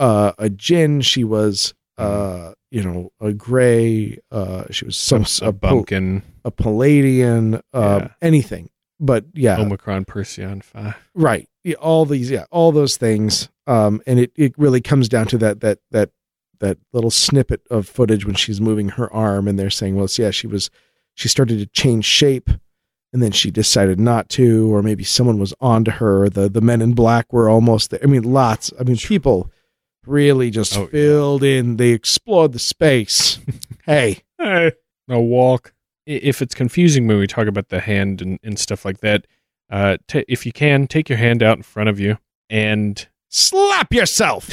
uh a jinn she was uh you know a gray uh she was some a, a, bumpkin a Pleiadian uh Yeah. anything but yeah Omicron Perseon five. right Yeah, all these yeah all those things um and it it really comes down to that that that that little snippet of footage when she's moving her arm and they're saying well yeah she was she started to change shape and then she decided not to, or maybe someone was onto her. The the men in black were almost there. I mean, lots. I mean, people really just Oh, yeah. filled in. They explored the space. [laughs] hey, Hey, no walk. If it's confusing when we talk about the hand and, and stuff like that, uh, ta if you can, take your hand out in front of you and slap yourself.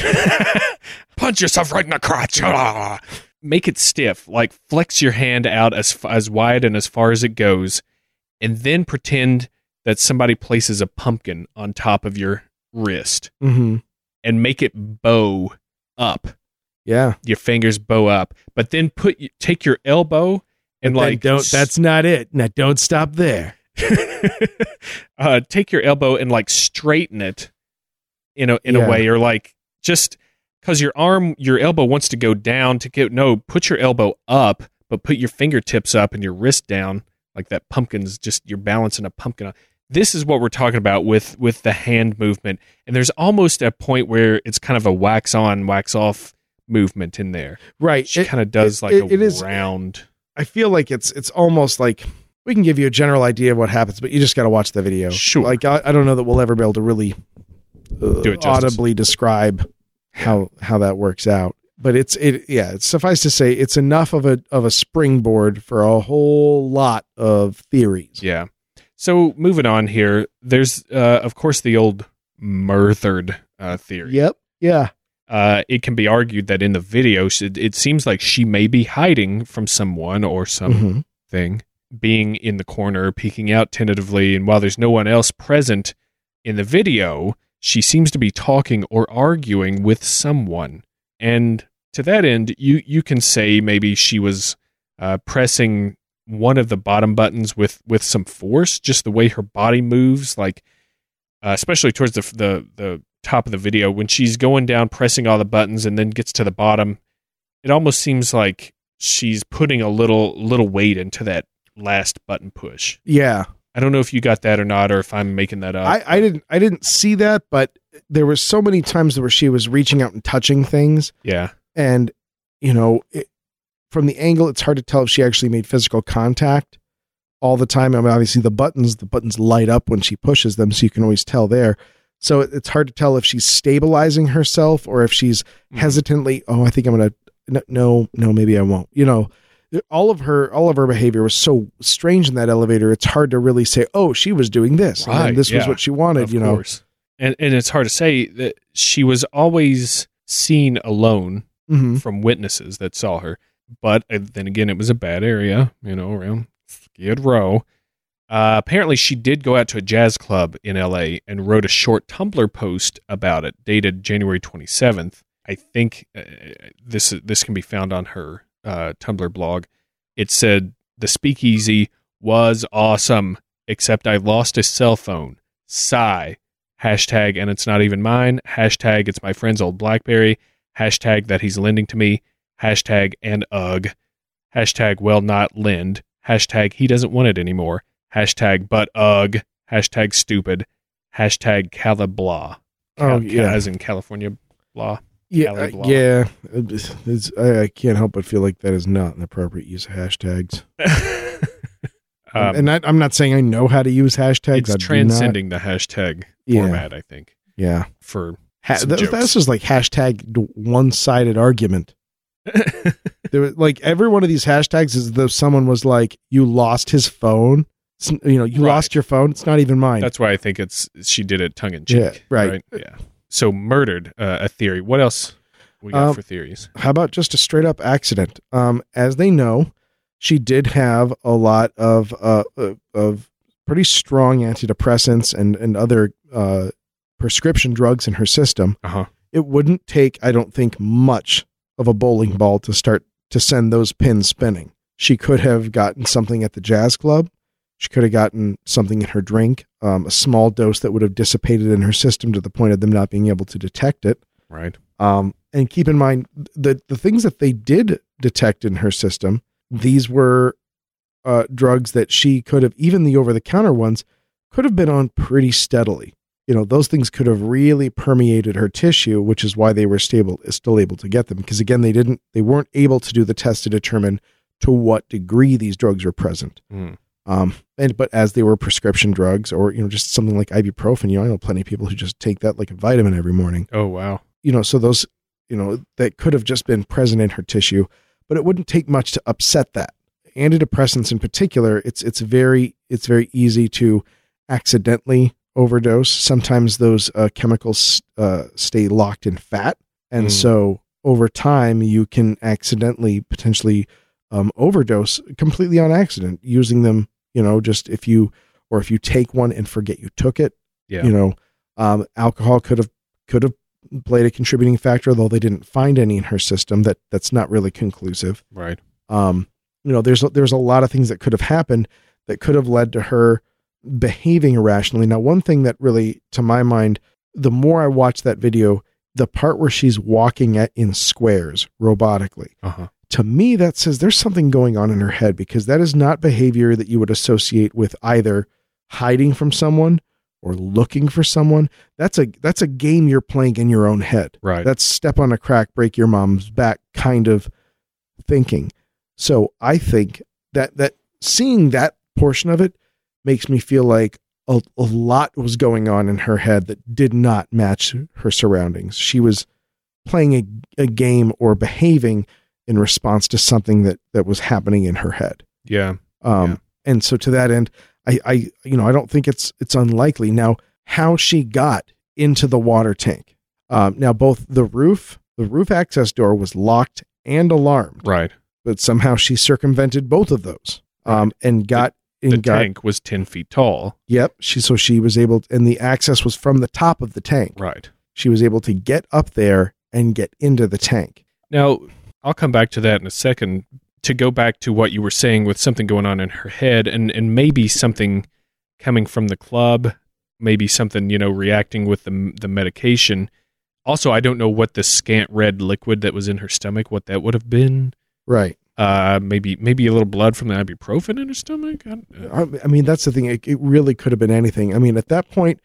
[laughs] punch yourself right in the crotch. [laughs] Make it stiff. Like flex your hand out as f- as wide and as far as it goes, and then pretend that somebody places a pumpkin on top of your wrist mm-hmm. And make it bow up. Yeah, Your fingers bow up, but then put take your elbow and But like don't. That's not it. Now don't stop there. [laughs] uh, take your elbow and like straighten it in a in Yeah. a way, or like just because your arm, your elbow wants to go down to get no, put your elbow up, but put your fingertips up and your wrist down, like that pumpkin's just you're balancing a pumpkin. on. This is what we're talking about with with the hand movement, and there's almost a point where it's kind of a wax on, wax off movement in there. Right. She kind of does it- like it- a it is- round. I feel like it's it's almost like we can give you a general idea of what happens, but you just got to watch the video. Sure. Like I, I don't know that we'll ever be able to really uh, Do it justice. audibly describe how how that works out. But it's it yeah. It's suffice to say, it's enough of a of a springboard for a whole lot of theories. Yeah. So moving on here, there's uh, of course the old murthered uh, theory. Yep. Yeah. Uh, it can be argued that in the video, she, it seems like she may be hiding from someone or something, Mhm. being in the corner, peeking out tentatively, and while there's no one else present in the video, she seems to be talking or arguing with someone. And to that end, you you can say maybe she was uh, pressing one of the bottom buttons with with some force, just the way her body moves, like uh, especially towards the the the top of the video when she's going down pressing all the buttons and then gets to the bottom. It almost seems like she's putting a little little weight into that last button push. Yeah. I don't know if you got that or not, or if I'm making that up. I, I didn't I didn't see that, but there was so many times where she was reaching out and touching things, yeah, and you know, it, from the angle, it's hard to tell if she actually made physical contact all the time. I mean, obviously the buttons the buttons light up when she pushes them, so you can always tell there. So it's hard to tell if she's stabilizing herself or if she's Mhm. hesitantly. Oh, I think I'm gonna. No, no, maybe I won't. You know, all of her all of her behavior was so strange in that elevator. It's hard to really say, oh, she was doing this, and Right, this was what she wanted. of you know, course. And and it's hard to say that she was always seen alone hmm from witnesses that saw her. But uh, then again, it was a bad area, you know, around Skid Row. Uh, apparently, she did go out to a jazz club in LA and wrote a short Tumblr post about it, dated January 27th. I think uh, this this can be found on her uh, Tumblr blog. It said the speakeasy was awesome, except I lost a cell phone. Sigh. Hashtag and it's not even mine. Hashtag it's my friend's old BlackBerry. Hashtag that he's lending to me. Hashtag and ugh. Hashtag well not lend. Hashtag he doesn't want it anymore. Hashtag but ugh. Hashtag stupid. Hashtag Cali blah. Oh Cal- yeah, As in California blah. yeah, uh, yeah. It's, it's- I, I can't help but feel like that is not an appropriate use of hashtags. [laughs] um, and I, I'm not saying I know how to use hashtags. it's I transcending the hashtag Yeah, format, I think, yeah. for Ha- Some th- jokes. this was like hashtag one sided argument. [laughs] There was like every one of these hashtags is as though someone was like, "You lost his phone." It's, you know, you Right. lost your phone. It's not even mine. That's why I think it's she did it tongue in cheek. Yeah, right. Yeah. So murdered uh, a theory. What else we got Um, for theories? How about just a straight up accident? Um, as they know, she did have a lot of uh, uh, of pretty strong antidepressants and and other uh, prescription drugs in her system. Uh huh. It wouldn't take, I don't think, much of a bowling ball to start to send those pins spinning. She could have gotten something at the jazz club. She could have gotten something in her drink, um, a small dose that would have dissipated in her system to the point of them not being able to detect it. Right. Um, and keep in mind the the things that they did detect in her system. These were uh, drugs that she could have, even the over the counter ones, could have been on pretty steadily. You know, those things could have really permeated her tissue, which is why they were stable, is still able to get them. Because again, they didn't, they weren't able to do the test to determine to what degree these drugs were present. Mm. Um, and but as they were prescription drugs or you know just something like ibuprofen, you know, I know plenty of people who just take that like a vitamin every morning. Oh wow. You know, so those you know that could have just been present in her tissue, but it wouldn't take much to upset that. Antidepressants in particular, it's it's very it's very easy to accidentally overdose. Sometimes those uh, chemicals uh, stay locked in fat, and Mm. so over time you can accidentally potentially um, overdose completely on accident using them. You know, just if you or if you take one and forget you took it. Yeah. You know, um, alcohol could have could have played a contributing factor, though they didn't find any in her system. That that's not really conclusive Right. um, you know, there's there's a lot of things that could have happened that could have led to her behaving irrationally. Now, one thing that really, to my mind, the more I watch that video, the part where she's walking at in squares robotically, Uh huh. to me, that says there's something going on in her head because that is not behavior that you would associate with either hiding from someone or looking for someone. That's a that's a game you're playing in your own head Right. that's step on a crack, break your mom's back kind of thinking. So I think that that seeing that portion of it makes me feel like a, a lot was going on in her head that did not match her surroundings. She was playing a, a game or behaving in response to something that that was happening in her head. yeah. Um, Yeah. and so to that end, I, I, you know, I don't think it's it's unlikely now how she got into the water tank. Um, now both the roof, the roof access door was locked and alarmed, Right. but somehow she circumvented both of those. Um, and got The got tank was ten feet tall. yep. She so she was able, and the access was from the top of the tank. Right. She was able to get up there and get into the tank. Now, I'll come back to that in a second. To go back to what you were saying with something going on in her head, and and maybe something coming from the club, maybe something you know reacting with the the medication. Also, I don't know what the scant red liquid that was in her stomach, what that would have been. Right. Uh, maybe maybe a little blood from the ibuprofen in her stomach. I, I, mean, that's the thing. It, it really could have been anything. I mean, at that point,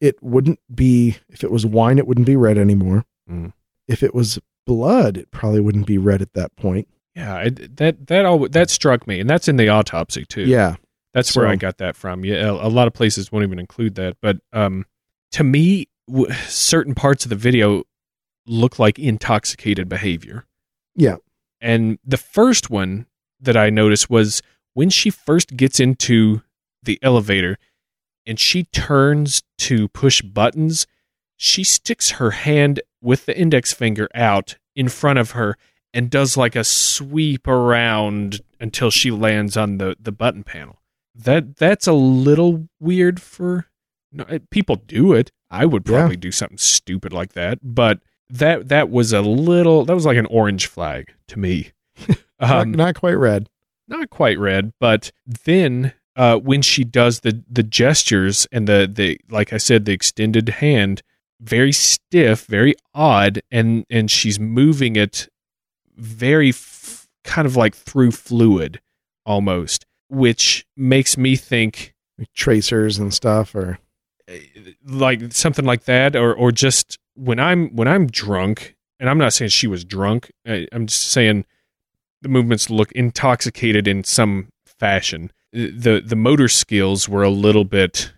it wouldn't be, if it was wine, it wouldn't be red anymore. Mm. If it was blood, it probably wouldn't be red at that point. yeah, I, that that all that struck me, and that's in the autopsy too. Yeah. That's where So- I got that from. Yeah, a, a lot of places won't even include that, but um, to me, w- certain parts of the video look like intoxicated behavior. Yeah. And the first one that I noticed was when she first gets into the elevator and she turns to push buttons, she sticks her hand with the index finger out in front of her and does like a sweep around until she lands on the, the button panel. That that's a little weird for no, people do it. I would Yeah. probably do something stupid like that, but that that was a little that was like an orange flag to me. [laughs] um, not, not quite red. not quite red, but then uh, when she does the the gestures and the the like I said, the extended hand, very stiff, very odd, and and she's moving it very f- kind of like through fluid almost, which makes me think Like tracers and stuff, or like something like that or or just when i'm when i'm drunk and i'm not saying she was drunk I, i'm just saying the movements look intoxicated in some fashion the the motor skills were a little bit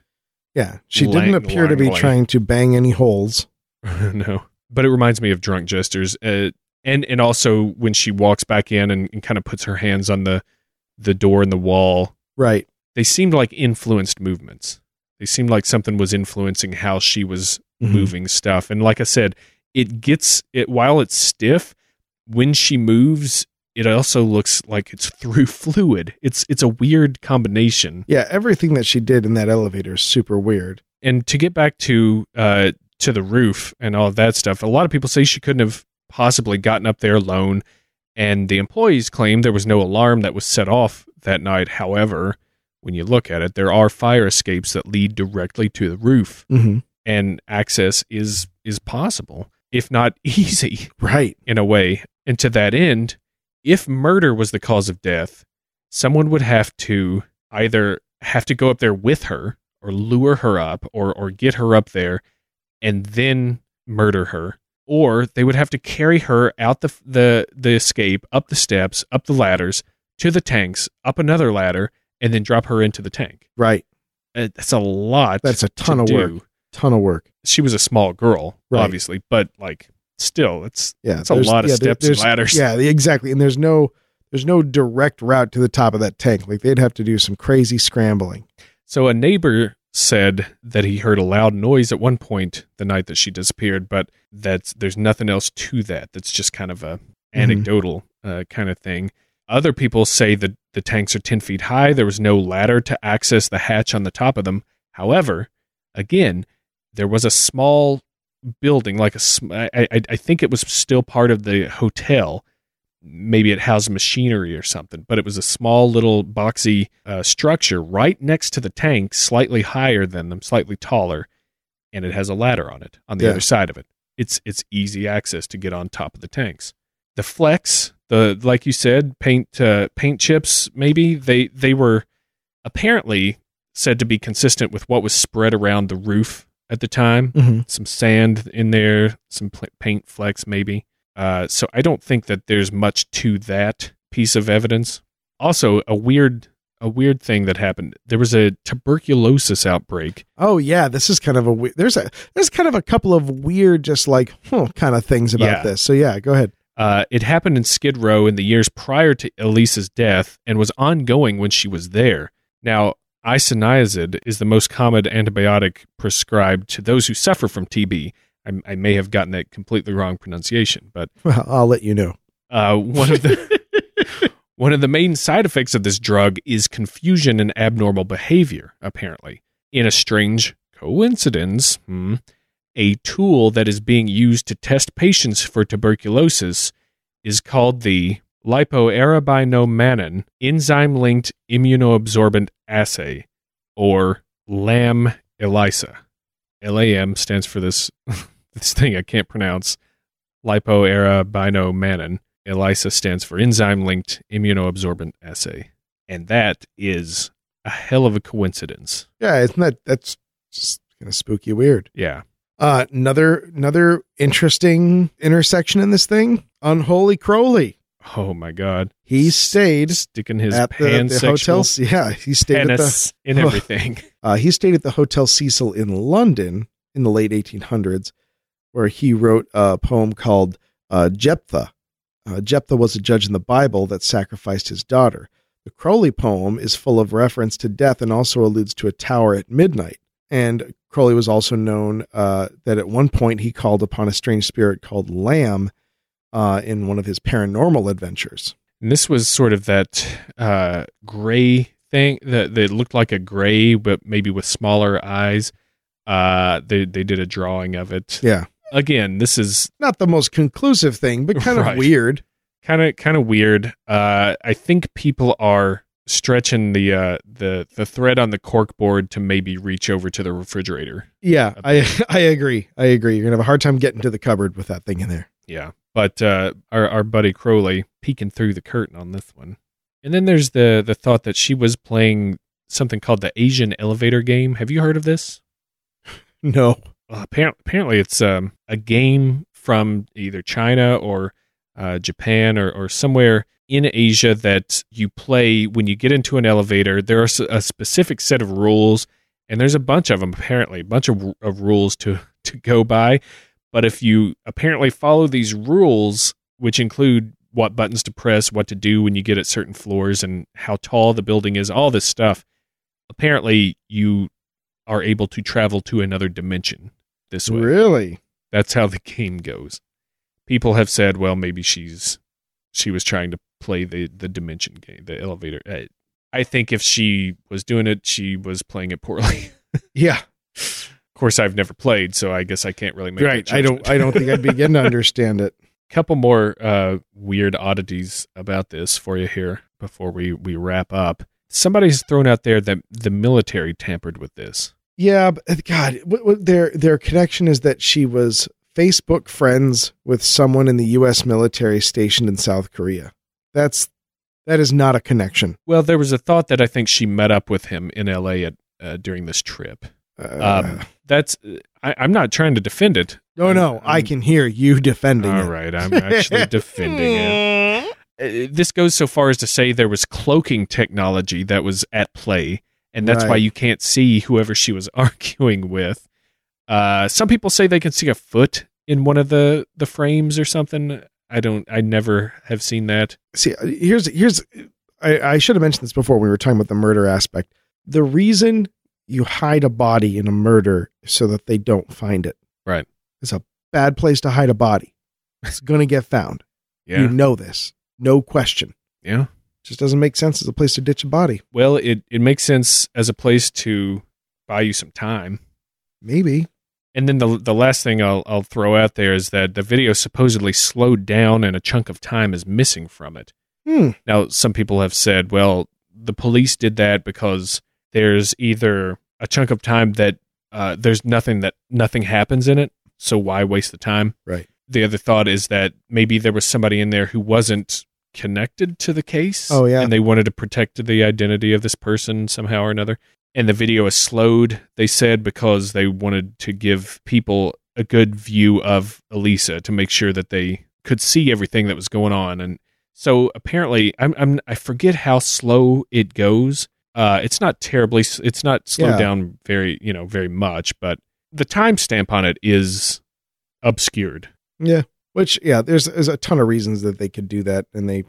yeah, she Lang- didn't appear to be Langley. trying to bang any holes. [laughs] no but it reminds me of drunk jesters uh, and and also when she walks back in and, and kind of puts her hands on the the door and the wall Right. they seemed like influenced movements they seemed like something was influencing how she was Mhm. moving stuff. And like I said, it gets it while it's stiff, when she moves, it also looks like it's [laughs] through fluid. It's it's a weird combination. Yeah, everything that she did in that elevator is super weird. And to get back to uh to the roof and all of that stuff, a lot of people say she couldn't have possibly gotten up there alone. And the employees claim there was no alarm that was set off that night. However, when you look at it, there are fire escapes that lead directly to the roof. Mm-hmm. and access is is possible if not [laughs] easy Right. in a way and to that end if murder was the cause of death someone would have to either have to go up there with her or lure her up or or get her up there and then murder her or they would have to carry her out the the the escape up the steps up the ladders to the tanks up another ladder and then drop her into the tank. Right. Uh, That's a lot. That's a ton to of do. work. Ton of work. She was a small girl, Right. obviously, but like still, it's Yeah. It's a lot of yeah, steps and ladders. Yeah, exactly. And there's no there's no direct route to the top of that tank. Like they'd have to do some crazy scrambling. So a neighbor said that he heard a loud noise at one point the night that she disappeared, but that's there's nothing else to that. That's just kind of a anecdotal uh, kind of thing. Other people say that the tanks are 10 feet high. There was no ladder to access the hatch on the top of them. However, again, there was a small building, like a. sm- I, I, I think it was still part of the hotel. Maybe it housed machinery or something, but it was a small little boxy uh, structure right next to the tank, slightly higher than them, slightly taller, and it has a ladder on it on the Yeah. other side of it. It's it's easy access to get on top of the tanks. The flex, the like you said, paint uh, paint chips, maybe they they were apparently said to be consistent with what was spread around the roof at the time Mm-hmm. some sand in there, some pl- paint flecks maybe. Uh, so I don't think that there's much to that piece of evidence. Also, a weird a weird thing that happened. There was a tuberculosis outbreak. Oh yeah, this is kind of a we- there's a there's kind of a couple of weird just like huh, kind of things about Yeah. this. So yeah, go ahead. Uh, it happened in Skid Row in the years prior to Elisa's death and was ongoing when she was there. Now, isoniazid is the most common antibiotic prescribed to those who suffer from TB. I, I may have gotten that completely wrong pronunciation, but [laughs] Well, I'll let you know. Uh, one of the [laughs] one of the main side effects of this drug is confusion and abnormal behavior. Apparently, in a strange coincidence, hmm, a tool that is being used to test patients for tuberculosis is called the lipoarabinomannan enzyme-linked immunoabsorbent assay, or LAM ELISA. LAM stands for this [laughs] this thing I can't pronounce. Lipoarabinomannan. ELISA stands for enzyme linked immunoabsorbent assay. And that is a hell of a coincidence. Yeah, isn't that that's kind of spooky weird. Yeah. Uh, another another interesting intersection in this thing. Unholy Crowley. Oh my God. He stayed Sticking his at the, the hotel. Yeah, he stayed at the in [laughs] everything. Uh, he stayed at the Hotel Cecil in London in the late 1800s, where he wrote a poem called uh, Jephthah. Uh, Jephthah was a judge in the Bible that sacrificed his daughter. The Crowley poem is full of reference to death and also alludes to a tower at midnight. And Crowley was also known uh, that at one point he called upon a strange spirit called Lam uh, in one of his paranormal adventures. And this was sort of that uh, gray thing that, that looked like a gray, but maybe with smaller eyes. Uh, they they did a drawing of it. Yeah. Again, this is Not the most conclusive thing, but kind [laughs] Right. of weird. kind of kind of weird. Uh, I think people are stretching the uh, the the thread on the cork board to maybe reach over to the refrigerator. Yeah, I [laughs] I agree. I agree. You're gonna have a hard time getting to the cupboard with that thing in there. Yeah, but uh, our our buddy Crowley peeking through the curtain on this one. And then there's the the thought that she was playing something called the Asian elevator game. Have you heard of this? [laughs] No. Apparently, apparently it's um, a game from either China or uh, Japan or, or somewhere in Asia that you play when you get into an elevator. There are a specific set of rules, and there's a bunch of them. Apparently, a bunch of, of rules to to go by. But if you apparently follow these rules, which include what buttons to press, what to do when you get at certain floors, and how tall the building is, all this stuff, apparently you are able to travel to another dimension this way. Really? That's how the [laughs] game goes. People have said, well, maybe she's she was trying to play the the dimension game, the elevator. I, I think if she was doing it, she was playing it poorly. [laughs] Yeah. of course, I've never played, so I guess I can't really make right. I don't. I don't think I'd begin to [laughs] understand it. couple more uh, weird oddities about this for you here before we, we wrap up. Somebody's thrown out there that the military tampered with this. Yeah, but uh, God, what, what their their connection is that she was Facebook friends with someone in the U.S. military stationed in South Korea. That's that is not a connection. Well, there was a thought that I think she met up with him in L.A. At, uh, during this trip. Uh, Um, that's I, I'm not trying to defend it. no, no, I I'm- can hear you defending All it. right, I'm actually [laughs] defending it. uh, this goes so far as to say there was cloaking technology that was at play, and that's why you can't see whoever she was [laughs] arguing with. Uh, some people say they can see a foot in one of the the frames or something. I don't. I never have seen that. see uh, here's here's I, I should have mentioned this before when we were talking about the murder aspect the reason you hide a body in a murder is so that they don't find it Right. it's a bad place to hide a body it's going to get found Yeah. you know this no question yeah. just doesn't make sense as a place to ditch a body Well, it it makes sense as a place to buy you some time. maybe And then the the last thing I'll I'll throw out there is that the video supposedly slowed down and a chunk of time is missing from it. hmm Now, some people have said, well, the police did that because there's either a chunk of time that uh, there's nothing that nothing happens in it, so why waste the time? Right. The other thought is that maybe there was somebody in there who wasn't connected to the case. Oh, yeah. and they wanted to protect the identity of this person somehow or another. And the video is slowed. They said because they wanted to give people a good view of Elisa to make sure that they could see everything that was going on and so apparently, I'm, I'm I forget how slow it goes. Uh, it's not terribly. It's not slowed Yeah. down very, you know, very much. But the timestamp on it is obscured. yeah which yeah there's there's a ton of reasons that they could do that and they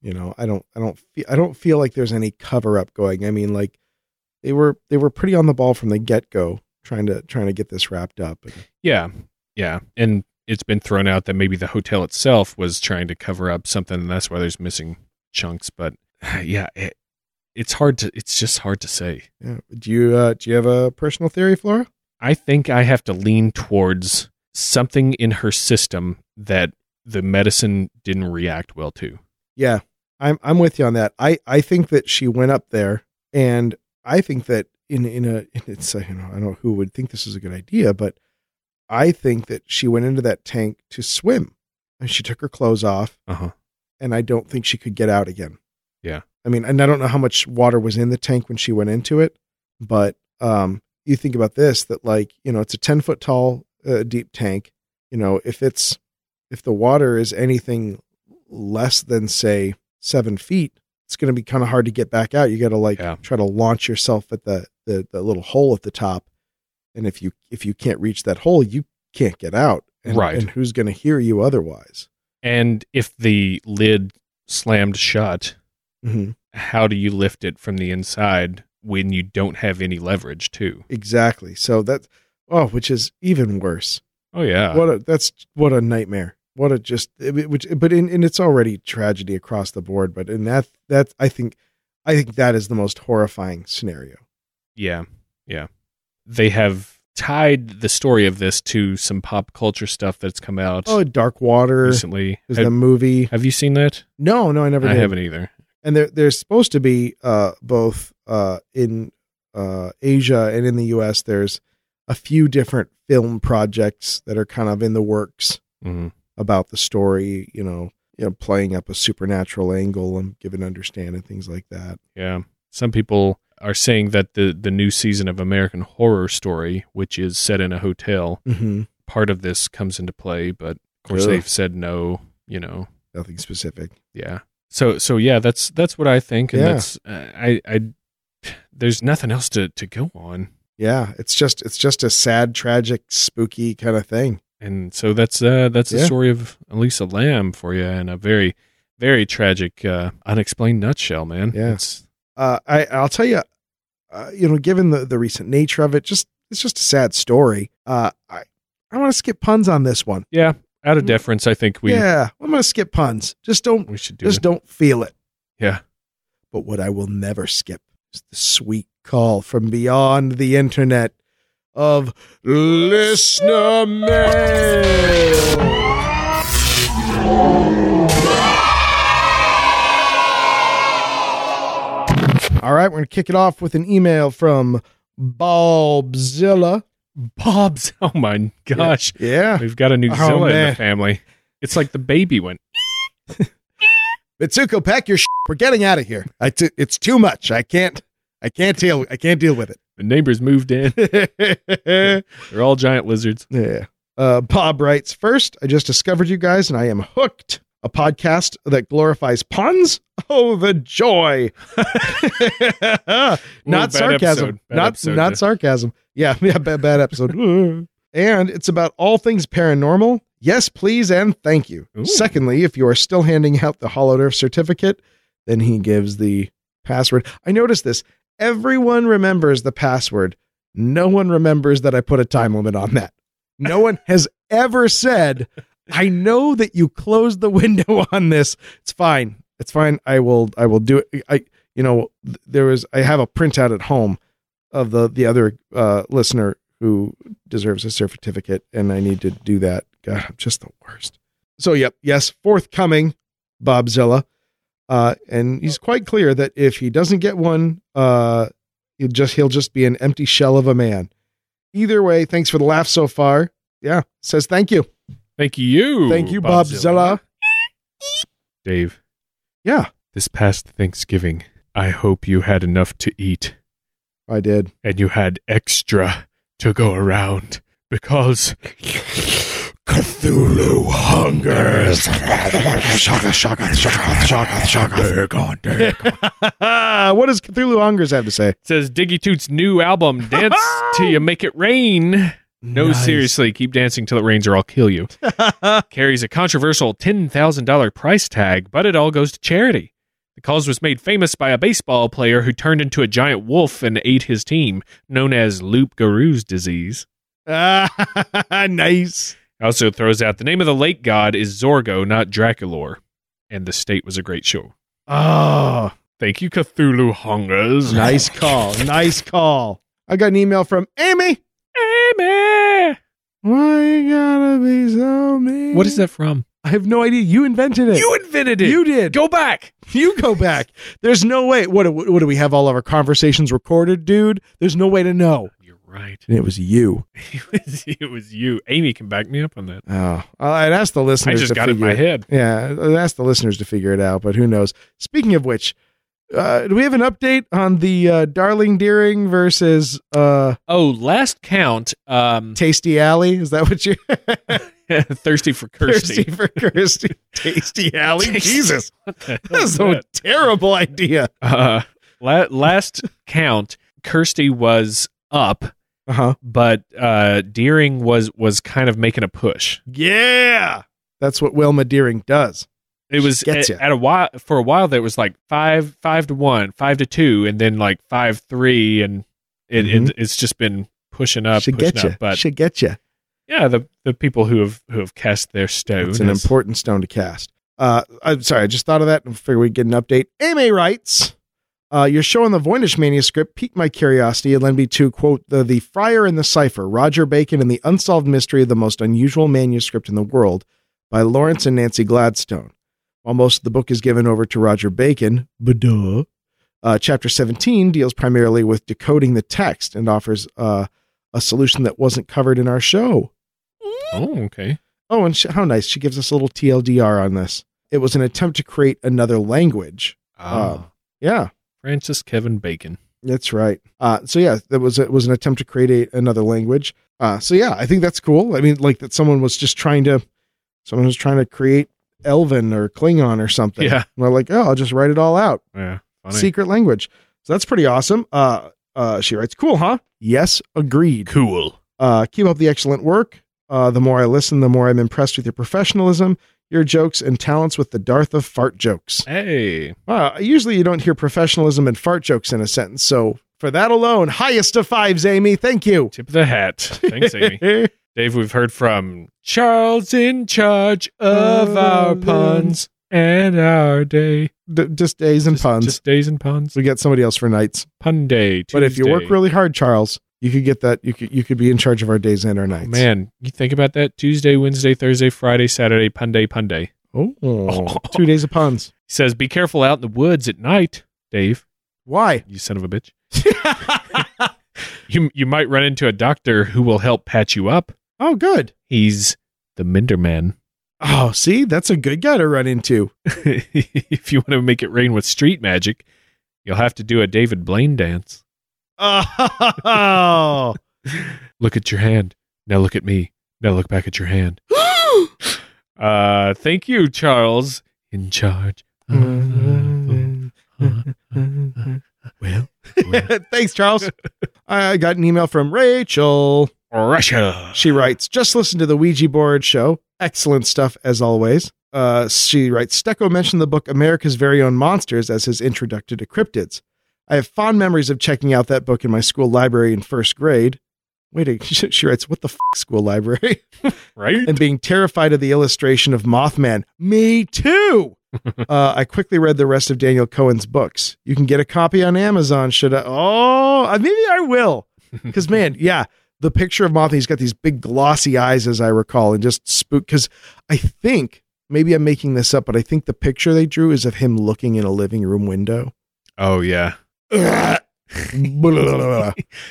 you know i don't i don't feel i don't feel like there's any cover up going i mean like they were they were pretty on the ball from the get-go trying to trying to get this wrapped up and, Yeah, yeah, and it's been thrown out that maybe the hotel itself was trying to cover up something, and that's why there's missing chunks. But [sighs] yeah, it, it's hard to. It's just hard to say. Yeah. Do you uh, do you have a personal theory, Flora? I think I have to lean towards something in her system that the medicine didn't react well to. Yeah, I'm I'm with you on that. I I think that she went up there, and I think that in in a [laughs] it's you know I don't know who would think this is a good idea, but I think that she went into that tank to swim, and she took her clothes off, Uh huh. and I don't think she could get out again. Yeah. I mean, and I don't know how much water was in the tank when she went into it, but um, you think about this that like you know it's a ten foot tall uh, deep tank. You know, if it's if the water is anything less than say seven feet, it's going to be kind of hard to get back out. You got to like Yeah. try to launch yourself at the, the the little hole at the top, and if you if you can't reach that hole, you can't get out. And, Right. And who's going to hear you otherwise? And if the lid slammed shut, hmm how do you lift it from the inside when you don't have any leverage, too? Exactly. So that oh, which is even worse. Oh yeah. What a that's what a nightmare. What a just which but in and it's already tragedy across the board. But in that that I think I think that is the most horrifying scenario. Yeah, yeah. They have tied the story of this to some pop culture stuff that's come out Oh, Dark Water recently is recently. the movie. have you seen that? No, no, I never I did. haven't either. And there there's supposed to be uh both uh in uh Asia and in the US there's a few different film projects that are kind of in the works hmm about the story, you know, you know, playing up a supernatural angle and giving understanding things like that. Yeah. Some people are saying that the the new season of American Horror Story, which is set in a hotel, Mm-hmm. part of this comes into play, but of course Ugh. they've said no. You know, Nothing specific. yeah. So so yeah, that's that's what I think, and Yeah. that's uh, I I. There's nothing else to to go on. Yeah, it's just it's just a sad, tragic, spooky kind of thing. And so that's uh that's the story of Elisa Lam for you and a very very tragic uh unexplained nutshell man Yeah. it's Uh, I I'll tell you, uh, you know, given the the recent nature of it, just it's just a sad story. Uh, I I want to skip puns on this one. yeah out of deference i think we yeah, I'm gonna skip puns. Just don't we should do just it don't feel it. yeah But what I will never skip is the sweet call from beyond the internet of listener mail. All right, we're going to kick it off with an email from Bobzilla. bob's [laughs] oh my gosh Yeah. we've got a new Oh, zilla in the family it's like the baby went Mitsuko, pack your sh- We're getting out of here. I t- it's too much. I can't. I can't deal. I can't deal with the neighbors moved in [laughs] they're all giant lizards Yeah. Uh, Bob writes First, I just discovered you guys and I am hooked a podcast that glorifies puns. Oh, the joy! [laughs] [laughs] not bad sarcasm. not episode, not yeah. sarcasm. Yeah, yeah, bad, bad episode. and it's about all things paranormal. Yes, please, and thank you. Ooh. Secondly, if you are still handing out the Hollow Earth certificate, then he gives the password. I noticed this. Everyone remembers the password. No one remembers that I put a time limit on that. No one [laughs] has ever said, I know that you closed the [laughs] window on this. It's fine. It's fine. I will I will do it. I you know, th- there was I have a printout at home of the the other uh listener who deserves a certificate and I need to do that. God, I'm just the worst. So yep, yes, forthcoming Bobzilla. Uh and he's quite clear that if he doesn't get one, uh he'll just he'll just be an empty shell of a man. Either way, thanks for the laugh so far. Yeah, says thank you. Thank you. Thank you, Bobzilla. Dave, Yeah, this past Thanksgiving, I hope you had enough to eat I did. and you had extra to go around because Cthulhu hungers. shaka, shaka, shaka, shaka, shaka. [laughs] what does Cthulhu Hungers have to say? It says Diggy Toot's new album, Dance [laughs] Till You Make It Rain. No, Nice. seriously, keep dancing till it rains or I'll kill you. [laughs] Carries a controversial $10,000 price tag, but it all goes to charity. The cause was made famous by a baseball player who turned into a giant wolf and ate his team, known as Loup Garou's disease. nice. Also throws out the name of the lake god is Zorgo, not Draculor. And the state was a great show. Oh, Thank you, Cthulhu Hungers. nice [laughs] call. Nice call. I got an email from Amy. Amy! Why you gotta be so mean? What is that from? I have no idea. You invented it. You invented it. You did. Go back. [laughs] You go back. There's no way. What, what, what do we have all of our conversations recorded, dude? There's no way to know. Right. And it was you. [laughs] It was, it was you. Amy can back me up on that. Oh, I'd ask the listeners. I just got it in my head. Yeah, I'd ask the listeners to figure it out, but who knows? Speaking of which, uh, do we have an update on the uh, Darling Deering versus uh, Oh, last count. Um, [laughs] Tasty Alley? Is that what you [laughs] thirsty for Kirsty. thirsty for Kirsty? Tasty Alley? Tasty. Jesus, that's a that? terrible idea. Uh, la- last count, Kirsty was up, Uh huh. but uh, Deering was was kind of making a push. Yeah, that's what Wilma Deering does. It was at, at a while for a while. There was like five five to one, five to two, and then like five three, and it, Mhm. it it's just been pushing up, Should pushing get you. up. But Should get you. yeah, the the people who have who have cast their stone. It's an important stone to cast. Uh, I'm sorry, I just thought of that and figured we'd get an update. Amy writes, uh, "Your show on the Voynich manuscript piqued my curiosity and led me to quote the the Friar and the Cipher, Roger Bacon, and the unsolved mystery of the most unusual manuscript in the world by Lawrence and Nancy Goldstone. While most of the book is given over to Roger Bacon, baduh, uh, chapter 17 deals primarily with decoding the text and offers uh, a solution that wasn't covered in our show." Oh, okay. Oh, and sh- how nice. She gives us a little TLDR on this. It was an attempt to create another language. Ah, Yeah, Francis Kevin Bacon. that's right. Uh, so yeah, that was it was an attempt to create a, another language. Uh, so yeah, I think that's cool. I mean, like that someone was just trying to, someone was trying to create Elven or Klingon or something. Yeah. And they're like, oh, I'll just write it all out. Yeah, funny. Secret language. So that's pretty awesome. Uh, uh, she writes, cool, huh? Yes, agreed. cool. Uh, keep up the excellent work. Uh, the more I listen, the more I'm impressed with your professionalism, your jokes, and talents with the Darth of fart jokes. Hey, usually you don't hear professionalism and fart jokes in a sentence. So for that alone, highest of fives, Amy. Thank you. tip of the hat. Thanks, Amy. [laughs] Dave, we've heard from Charles in charge of our puns and our day. D- just days and Just- puns. Just days and puns. we get somebody else for nights. Pun day. But if you work really hard, Charles, you could get that. You could you could be in charge of our days and our nights. man, you think about that Tuesday, Wednesday, Thursday, Friday, Saturday, pun day, pun day. Oh, [laughs] two days of puns. He says, be careful out in the woods at night, Dave, Why? you son of a bitch. [laughs] You, you might run into a doctor who will help patch you up. oh, good. He's the Minderman. Oh, see, that's a good guy to run into. [laughs] if you want to make it rain with street magic, you'll have to do a David Blaine dance. Oh. [laughs] Look at your hand. Now look at me. Now look back at your hand. [gasps] [gasps] Uh, thank you, Charles. In charge. well, [laughs] thanks, Charles. I got an email from Rachel. Russia. She writes, just listen to the Ouija board show. Excellent stuff as always. Uh, she writes, Stecco mentioned the book America's Very Own Monsters as his introduction to cryptids. I have fond memories of checking out that book in my school library in first grade. Wait, [laughs] she writes, what the f- school library? [laughs] Right? and being terrified of the illustration of Mothman. Me too. [laughs] uh, I quickly read the rest of Daniel Cohen's books. You can get a copy on Amazon. Should I? Oh, uh, maybe I will. Because man, yeah, the picture of Mothman, he's got these big glossy eyes, as I recall, and just spook. Because I think maybe I'm making this up, but I think the picture they drew is of him looking in a living room window. oh, yeah. I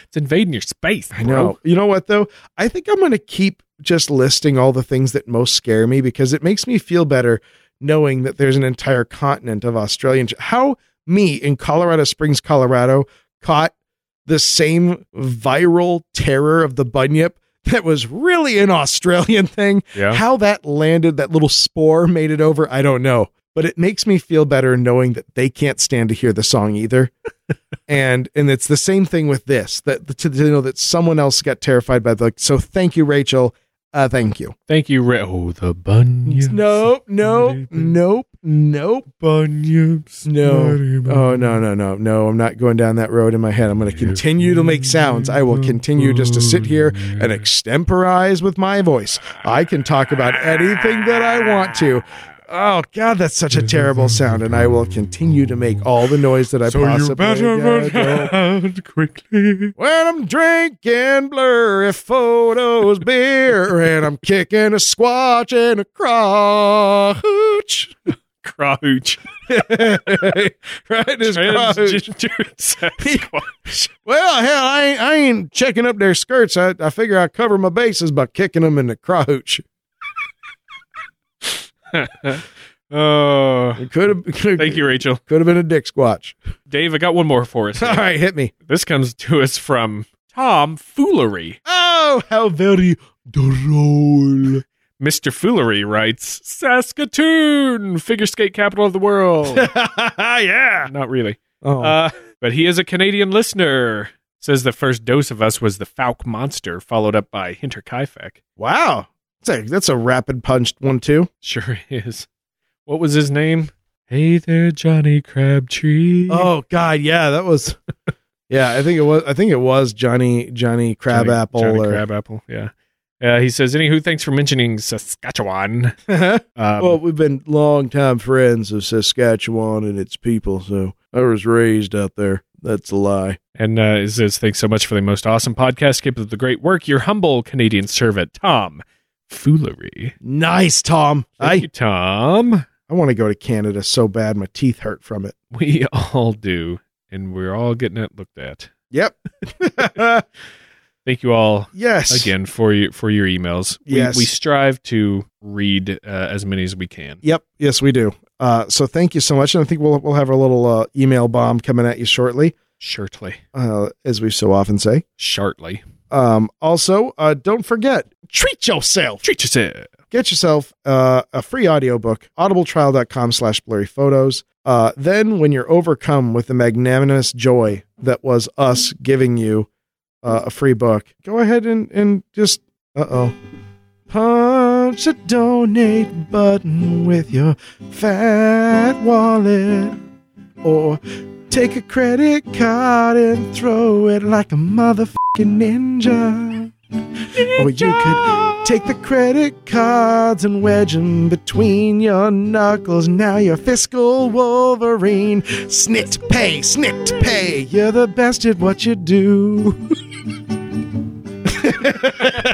It's invading your space. Bro. know. You know what though? I think I'm going to keep just listing all the things that most scare me because it makes me feel better knowing that there's an entire continent of Australian. How me in Colorado Springs, Colorado, caught the same viral terror of the bunyip that was really an Australian thing. Yeah. How that landed, that little spore made it over, I don't know. But it makes me feel better knowing that they can't stand to hear the song either. [laughs] and and it's the same thing with this that to, to know that someone else got terrified by the so thank you Rachel. Uh thank you. Thank you, Ra- Oh, the bunions. nope nope nope nope. Bunions. no. Oh no no no. No I'm not going down that road in my head. I'm going to continue to make sounds. I will continue just to sit here and extemporize with my voice. I can talk about anything that I want to Oh God, that's such a terrible sound, and I will continue to make all the noise that I So you possibly better run can. out quickly. When I'm drinking blurry photos beer and I'm kicking a squatch and a crotch. [laughs] Crouch. [laughs] right? This crotch. Transgender Sasquatch. [laughs] Well, hell, I ain't, I ain't checking up their skirts. I, I figure I cover my bases by kicking them in the crotch. Oh, [laughs] It could have thank you, Rachel. Could have been a dick squatch. Dave, I got one more for us. [laughs] All right, hit me. This comes to us from Tom Foolery. Oh, how very droll. Mr. Foolery writes Saskatoon, figure skate capital of the world. [laughs] yeah. Not really. Oh, Uh, but he is a Canadian listener. Says the first dose of us was the Fouke Monster, followed up by Hinterkaifeck. wow. That's a, that's a rapid punched one, too. Sure [laughs] is. What was his name? Hey there, Johnny Crabtree. Oh God, yeah, that was. [laughs] yeah, I think it was. I think it was Johnny Johnny Crabapple. Johnny, Johnny or, Crabapple. Yeah. Uh, he says, "Anywho, thanks for mentioning Saskatchewan." [laughs] Um, well, we've been longtime friends of Saskatchewan and its people, so I was raised out there. That's a lie. and uh, it says, "Thanks so much for the most awesome podcast. Keep up the great work. Your humble Canadian servant, Tom Foolery. Nice, Tom. Thank I you, Tom. I want to go to Canada so bad. My teeth hurt from it. We [laughs] all do, and we're all getting it looked at. Yep. [laughs] [laughs] Thank you all yes. again for your for your emails. We, Yes. we strive to read uh, as many as we can. Yep. Yes, we do. Uh, so thank you so much, and I think we'll we'll have our little uh, email bomb coming at you shortly, Shortly, uh, as we so often say. shortly. Um, also, uh, don't forget, treat yourself. Treat yourself. Get yourself uh, a free audiobook, audibletrial.com slash blurry photos. Uh, then, when you're overcome with the magnanimous joy that was us giving you uh, a free book, go ahead and, and just, uh oh, punch the donate button with your fat wallet. Or take a credit card and throw it like a motherfucking ninja. ninja. Or you could take the credit cards and wedge them between your knuckles. Now you're fiscal Wolverine. Snit pay, snit pay. You're the best at what you do. [laughs]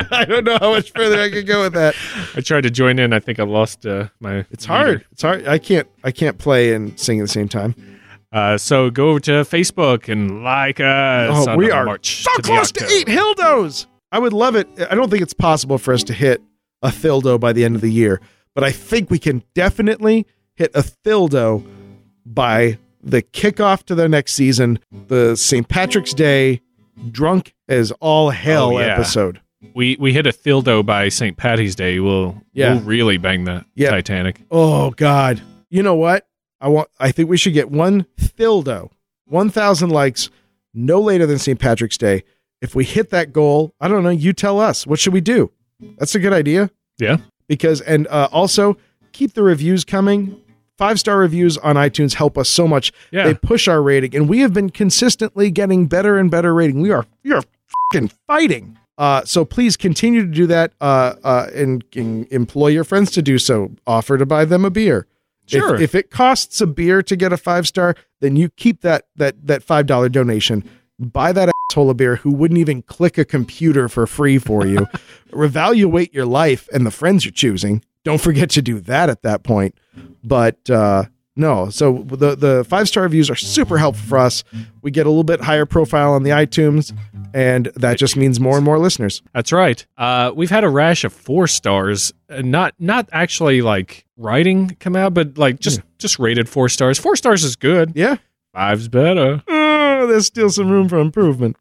I don't know how much further I could go with that. I tried to join in. I think I lost uh, my. It's hard. It's hard. I can't. I can't play and sing at the same time. Uh, so go over to Facebook and like us. Oh, we are march so to close to eight hildos. I would love it. I don't think it's possible for us to hit a thildo by the end of the year, but I think we can definitely hit a thildo by the kickoff to the next season, the St. Patrick's Day drunk as all hell Oh, yeah. episode. we we hit a Thildo by St. Patty's Day. We'll Yeah. we'll really bang the Yeah. Titanic. Oh God! You know what? I want. I think we should get one Thildo, one thousand likes, no later than St. Patrick's Day. If we hit that goal, I don't know. You tell us. What should we do? That's a good idea. Yeah. Because and uh, also keep the reviews coming. Five star reviews on iTunes help us so much. Yeah. They push our rating, and we have been consistently getting better and better rating. We are we are fucking fighting. Uh, so please continue to do that, uh, uh, and, and employ your friends to do so. Offer to buy them a beer. Sure. If, if it costs a beer to get a five star, then you keep that that that five dollar donation. Buy that asshole a beer who wouldn't even click a computer for free for you. [laughs] Revaluate your life and the friends you're choosing. Don't forget to do that at that point. But uh, no, so the the five star reviews are super helpful for us. We get a little bit higher profile on the iTunes, and that just means more and more listeners. That's right. Uh, we've had a rash of four stars, uh, not not actually like writing come out, but like just just rated four stars. Four stars is good. Yeah. Five's better. Oh, there's still some room for improvement.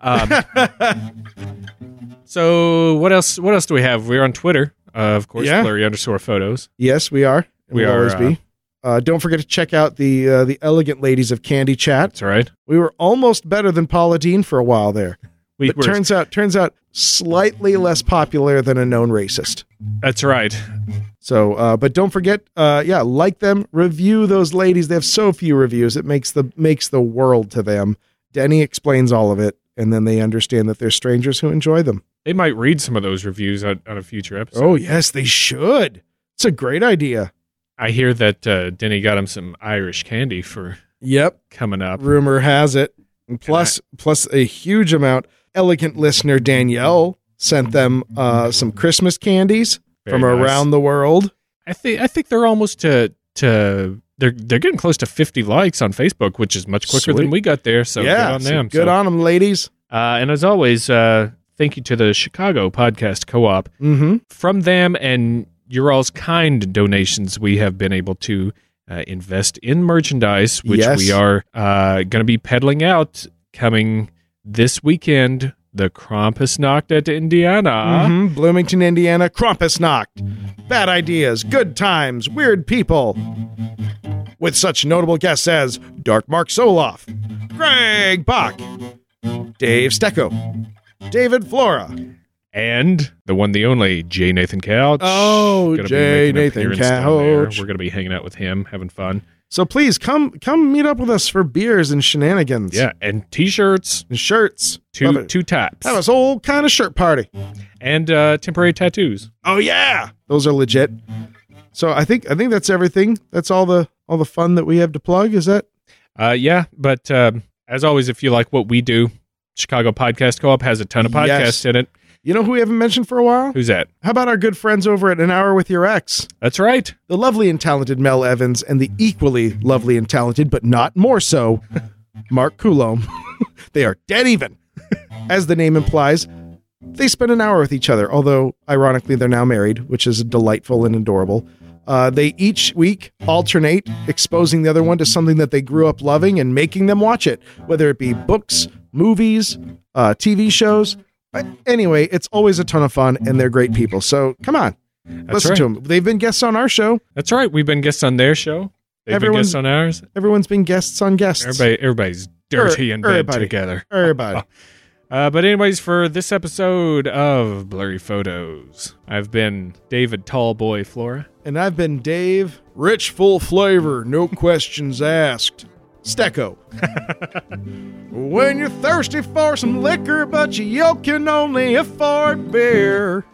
Um, [laughs] so what else? What else do we have? We're on Twitter, uh, of course. Yeah. Blurry underscore photos. Yes, we are. We we'll are, always be. Uh, don't forget to check out the uh, the elegant ladies of Candy Chat. That's right. We were almost better than Paula Deen for a while there. We But were, turns out turns out slightly less popular than a known racist. that's right. So, uh, but don't forget, uh, yeah, like them, review those ladies. They have so few reviews; it makes the makes the world to them. Denny explains all of it, and then they understand that they're strangers who enjoy them. They might read some of those reviews on, on a future episode. Oh yes, they should. It's a great idea. I hear that uh, Denny got him some Irish candy for Yep, coming up. rumor has it. And plus, plus a huge amount. Elegant listener Danielle sent them uh, some Christmas candies from nice. around the world. I think I think they're almost to to they're they're getting close to 50 likes on Facebook, which is much quicker Sweet. than we got there. So yeah, good on them. good So, on them, ladies. Uh, and as always, uh, thank you to the Chicago Podcast Co-op. Mm-hmm. From them and your all's kind donations, we have been able to uh, invest in merchandise, which Yes. we are uh, going to be peddling out coming this weekend. The Krampusnacht at Indiana. Mhm. Bloomington, Indiana, Krampusnacht. Bad ideas, good times, weird people. With such notable guests as Dark Mark Soloff, Greg Bach, Dave Stecco, David Flora. And the one, the only, J. Nathan Couch. Oh, Gonna be J. Nathan appearance down there. Couch. We're going to be hanging out with him, having fun. So please come come meet up with us for beers and shenanigans. Yeah, and T-shirts, And shirts. two two taps, Have a whole kind of shirt party. and uh, temporary tattoos. Oh yeah. Those are legit. So I think I think that's everything. That's all the all the fun that we have to plug. Is that Uh, yeah, but um, as always, if you like what we do, Chicago Podcast Co-op has a ton of podcasts Yes. in it. You know who we haven't mentioned for a while? Who's that? How about our good friends over at An Hour with Your Ex? That's right. The lovely and talented Mel Evans and the equally lovely and talented, but not more so, [laughs] Mark Coulomb. [laughs] they are dead even. [laughs] As the name implies, they spend an hour with each other, although ironically they're now married, which is delightful and adorable. Uh, they each week alternate exposing the other one to something that they grew up loving and making them watch it, whether it be books, movies, uh, TV shows. But anyway, it's always a ton of fun, and they're great people. So come on, listen right. to them. They've been guests on our show. That's right. We've been guests on their show. They've Everyone's- been guests on ours. Everyone's been guests on guests. Everybody, everybody's dirty Er- in bed everybody. together. Everybody. [laughs] Uh, but anyways, for this episode of Blurry Photos, I've been David Tallboy Flora. And I've been Dave. Rich, full flavor, no [laughs] questions asked. Stecco. [laughs] when you're thirsty for some liquor, but you can only afford beer.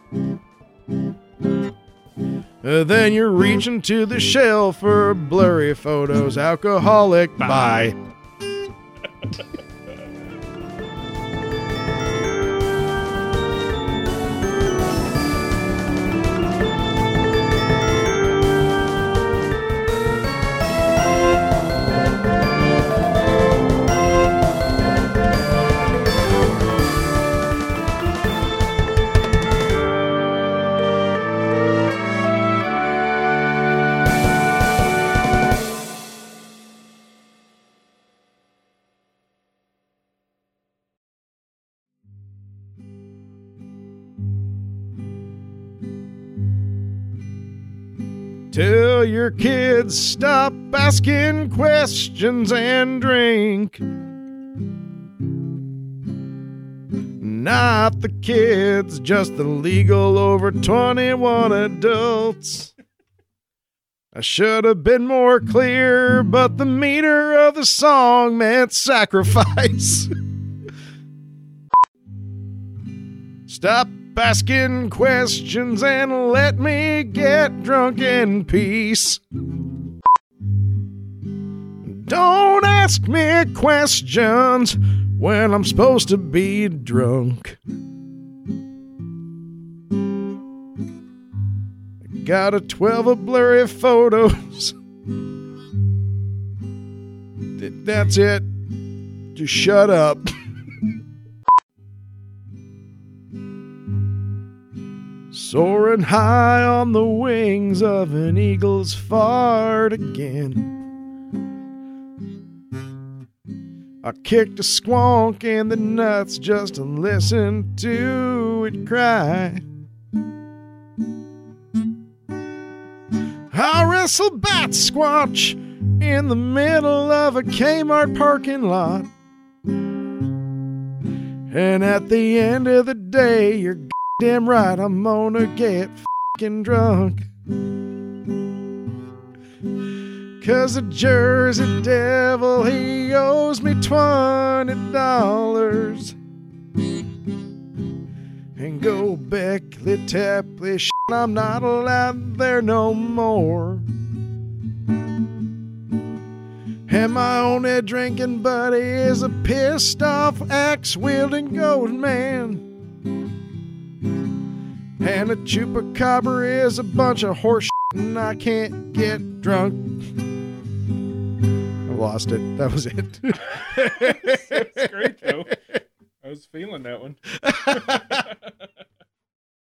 uh, then you're reaching to the shelf for blurry photos. Alcoholic. Bye. [laughs] Tell your kids stop asking questions and drink. Not the kids, just the legal over 21 adults. I should have been more clear, but the meter of the song meant sacrifice. [laughs] Stop asking questions and let me get drunk in peace. Don't ask me questions when I'm supposed to be drunk. I Got a 12 of blurry photos. That's it. Just shut up. Soaring high on the wings of an eagle's fart again. I kicked a squonk in the nuts just to listen to it cry. I wrestled bat squatch in the middle of a Kmart parking lot. And at the end of the day, you're damn right, I'm gonna get fucking drunk. Cause the Jersey Devil, he owes me twenty dollars. And go Beckley Tapley, shit, I'm not allowed there no more. And my only drinking buddy is a pissed off axe wielding gold man. And a chupacabra is a bunch of horseshit, and I can't get drunk. I lost it. That was it. [laughs] It's great though. I was feeling that one. [laughs]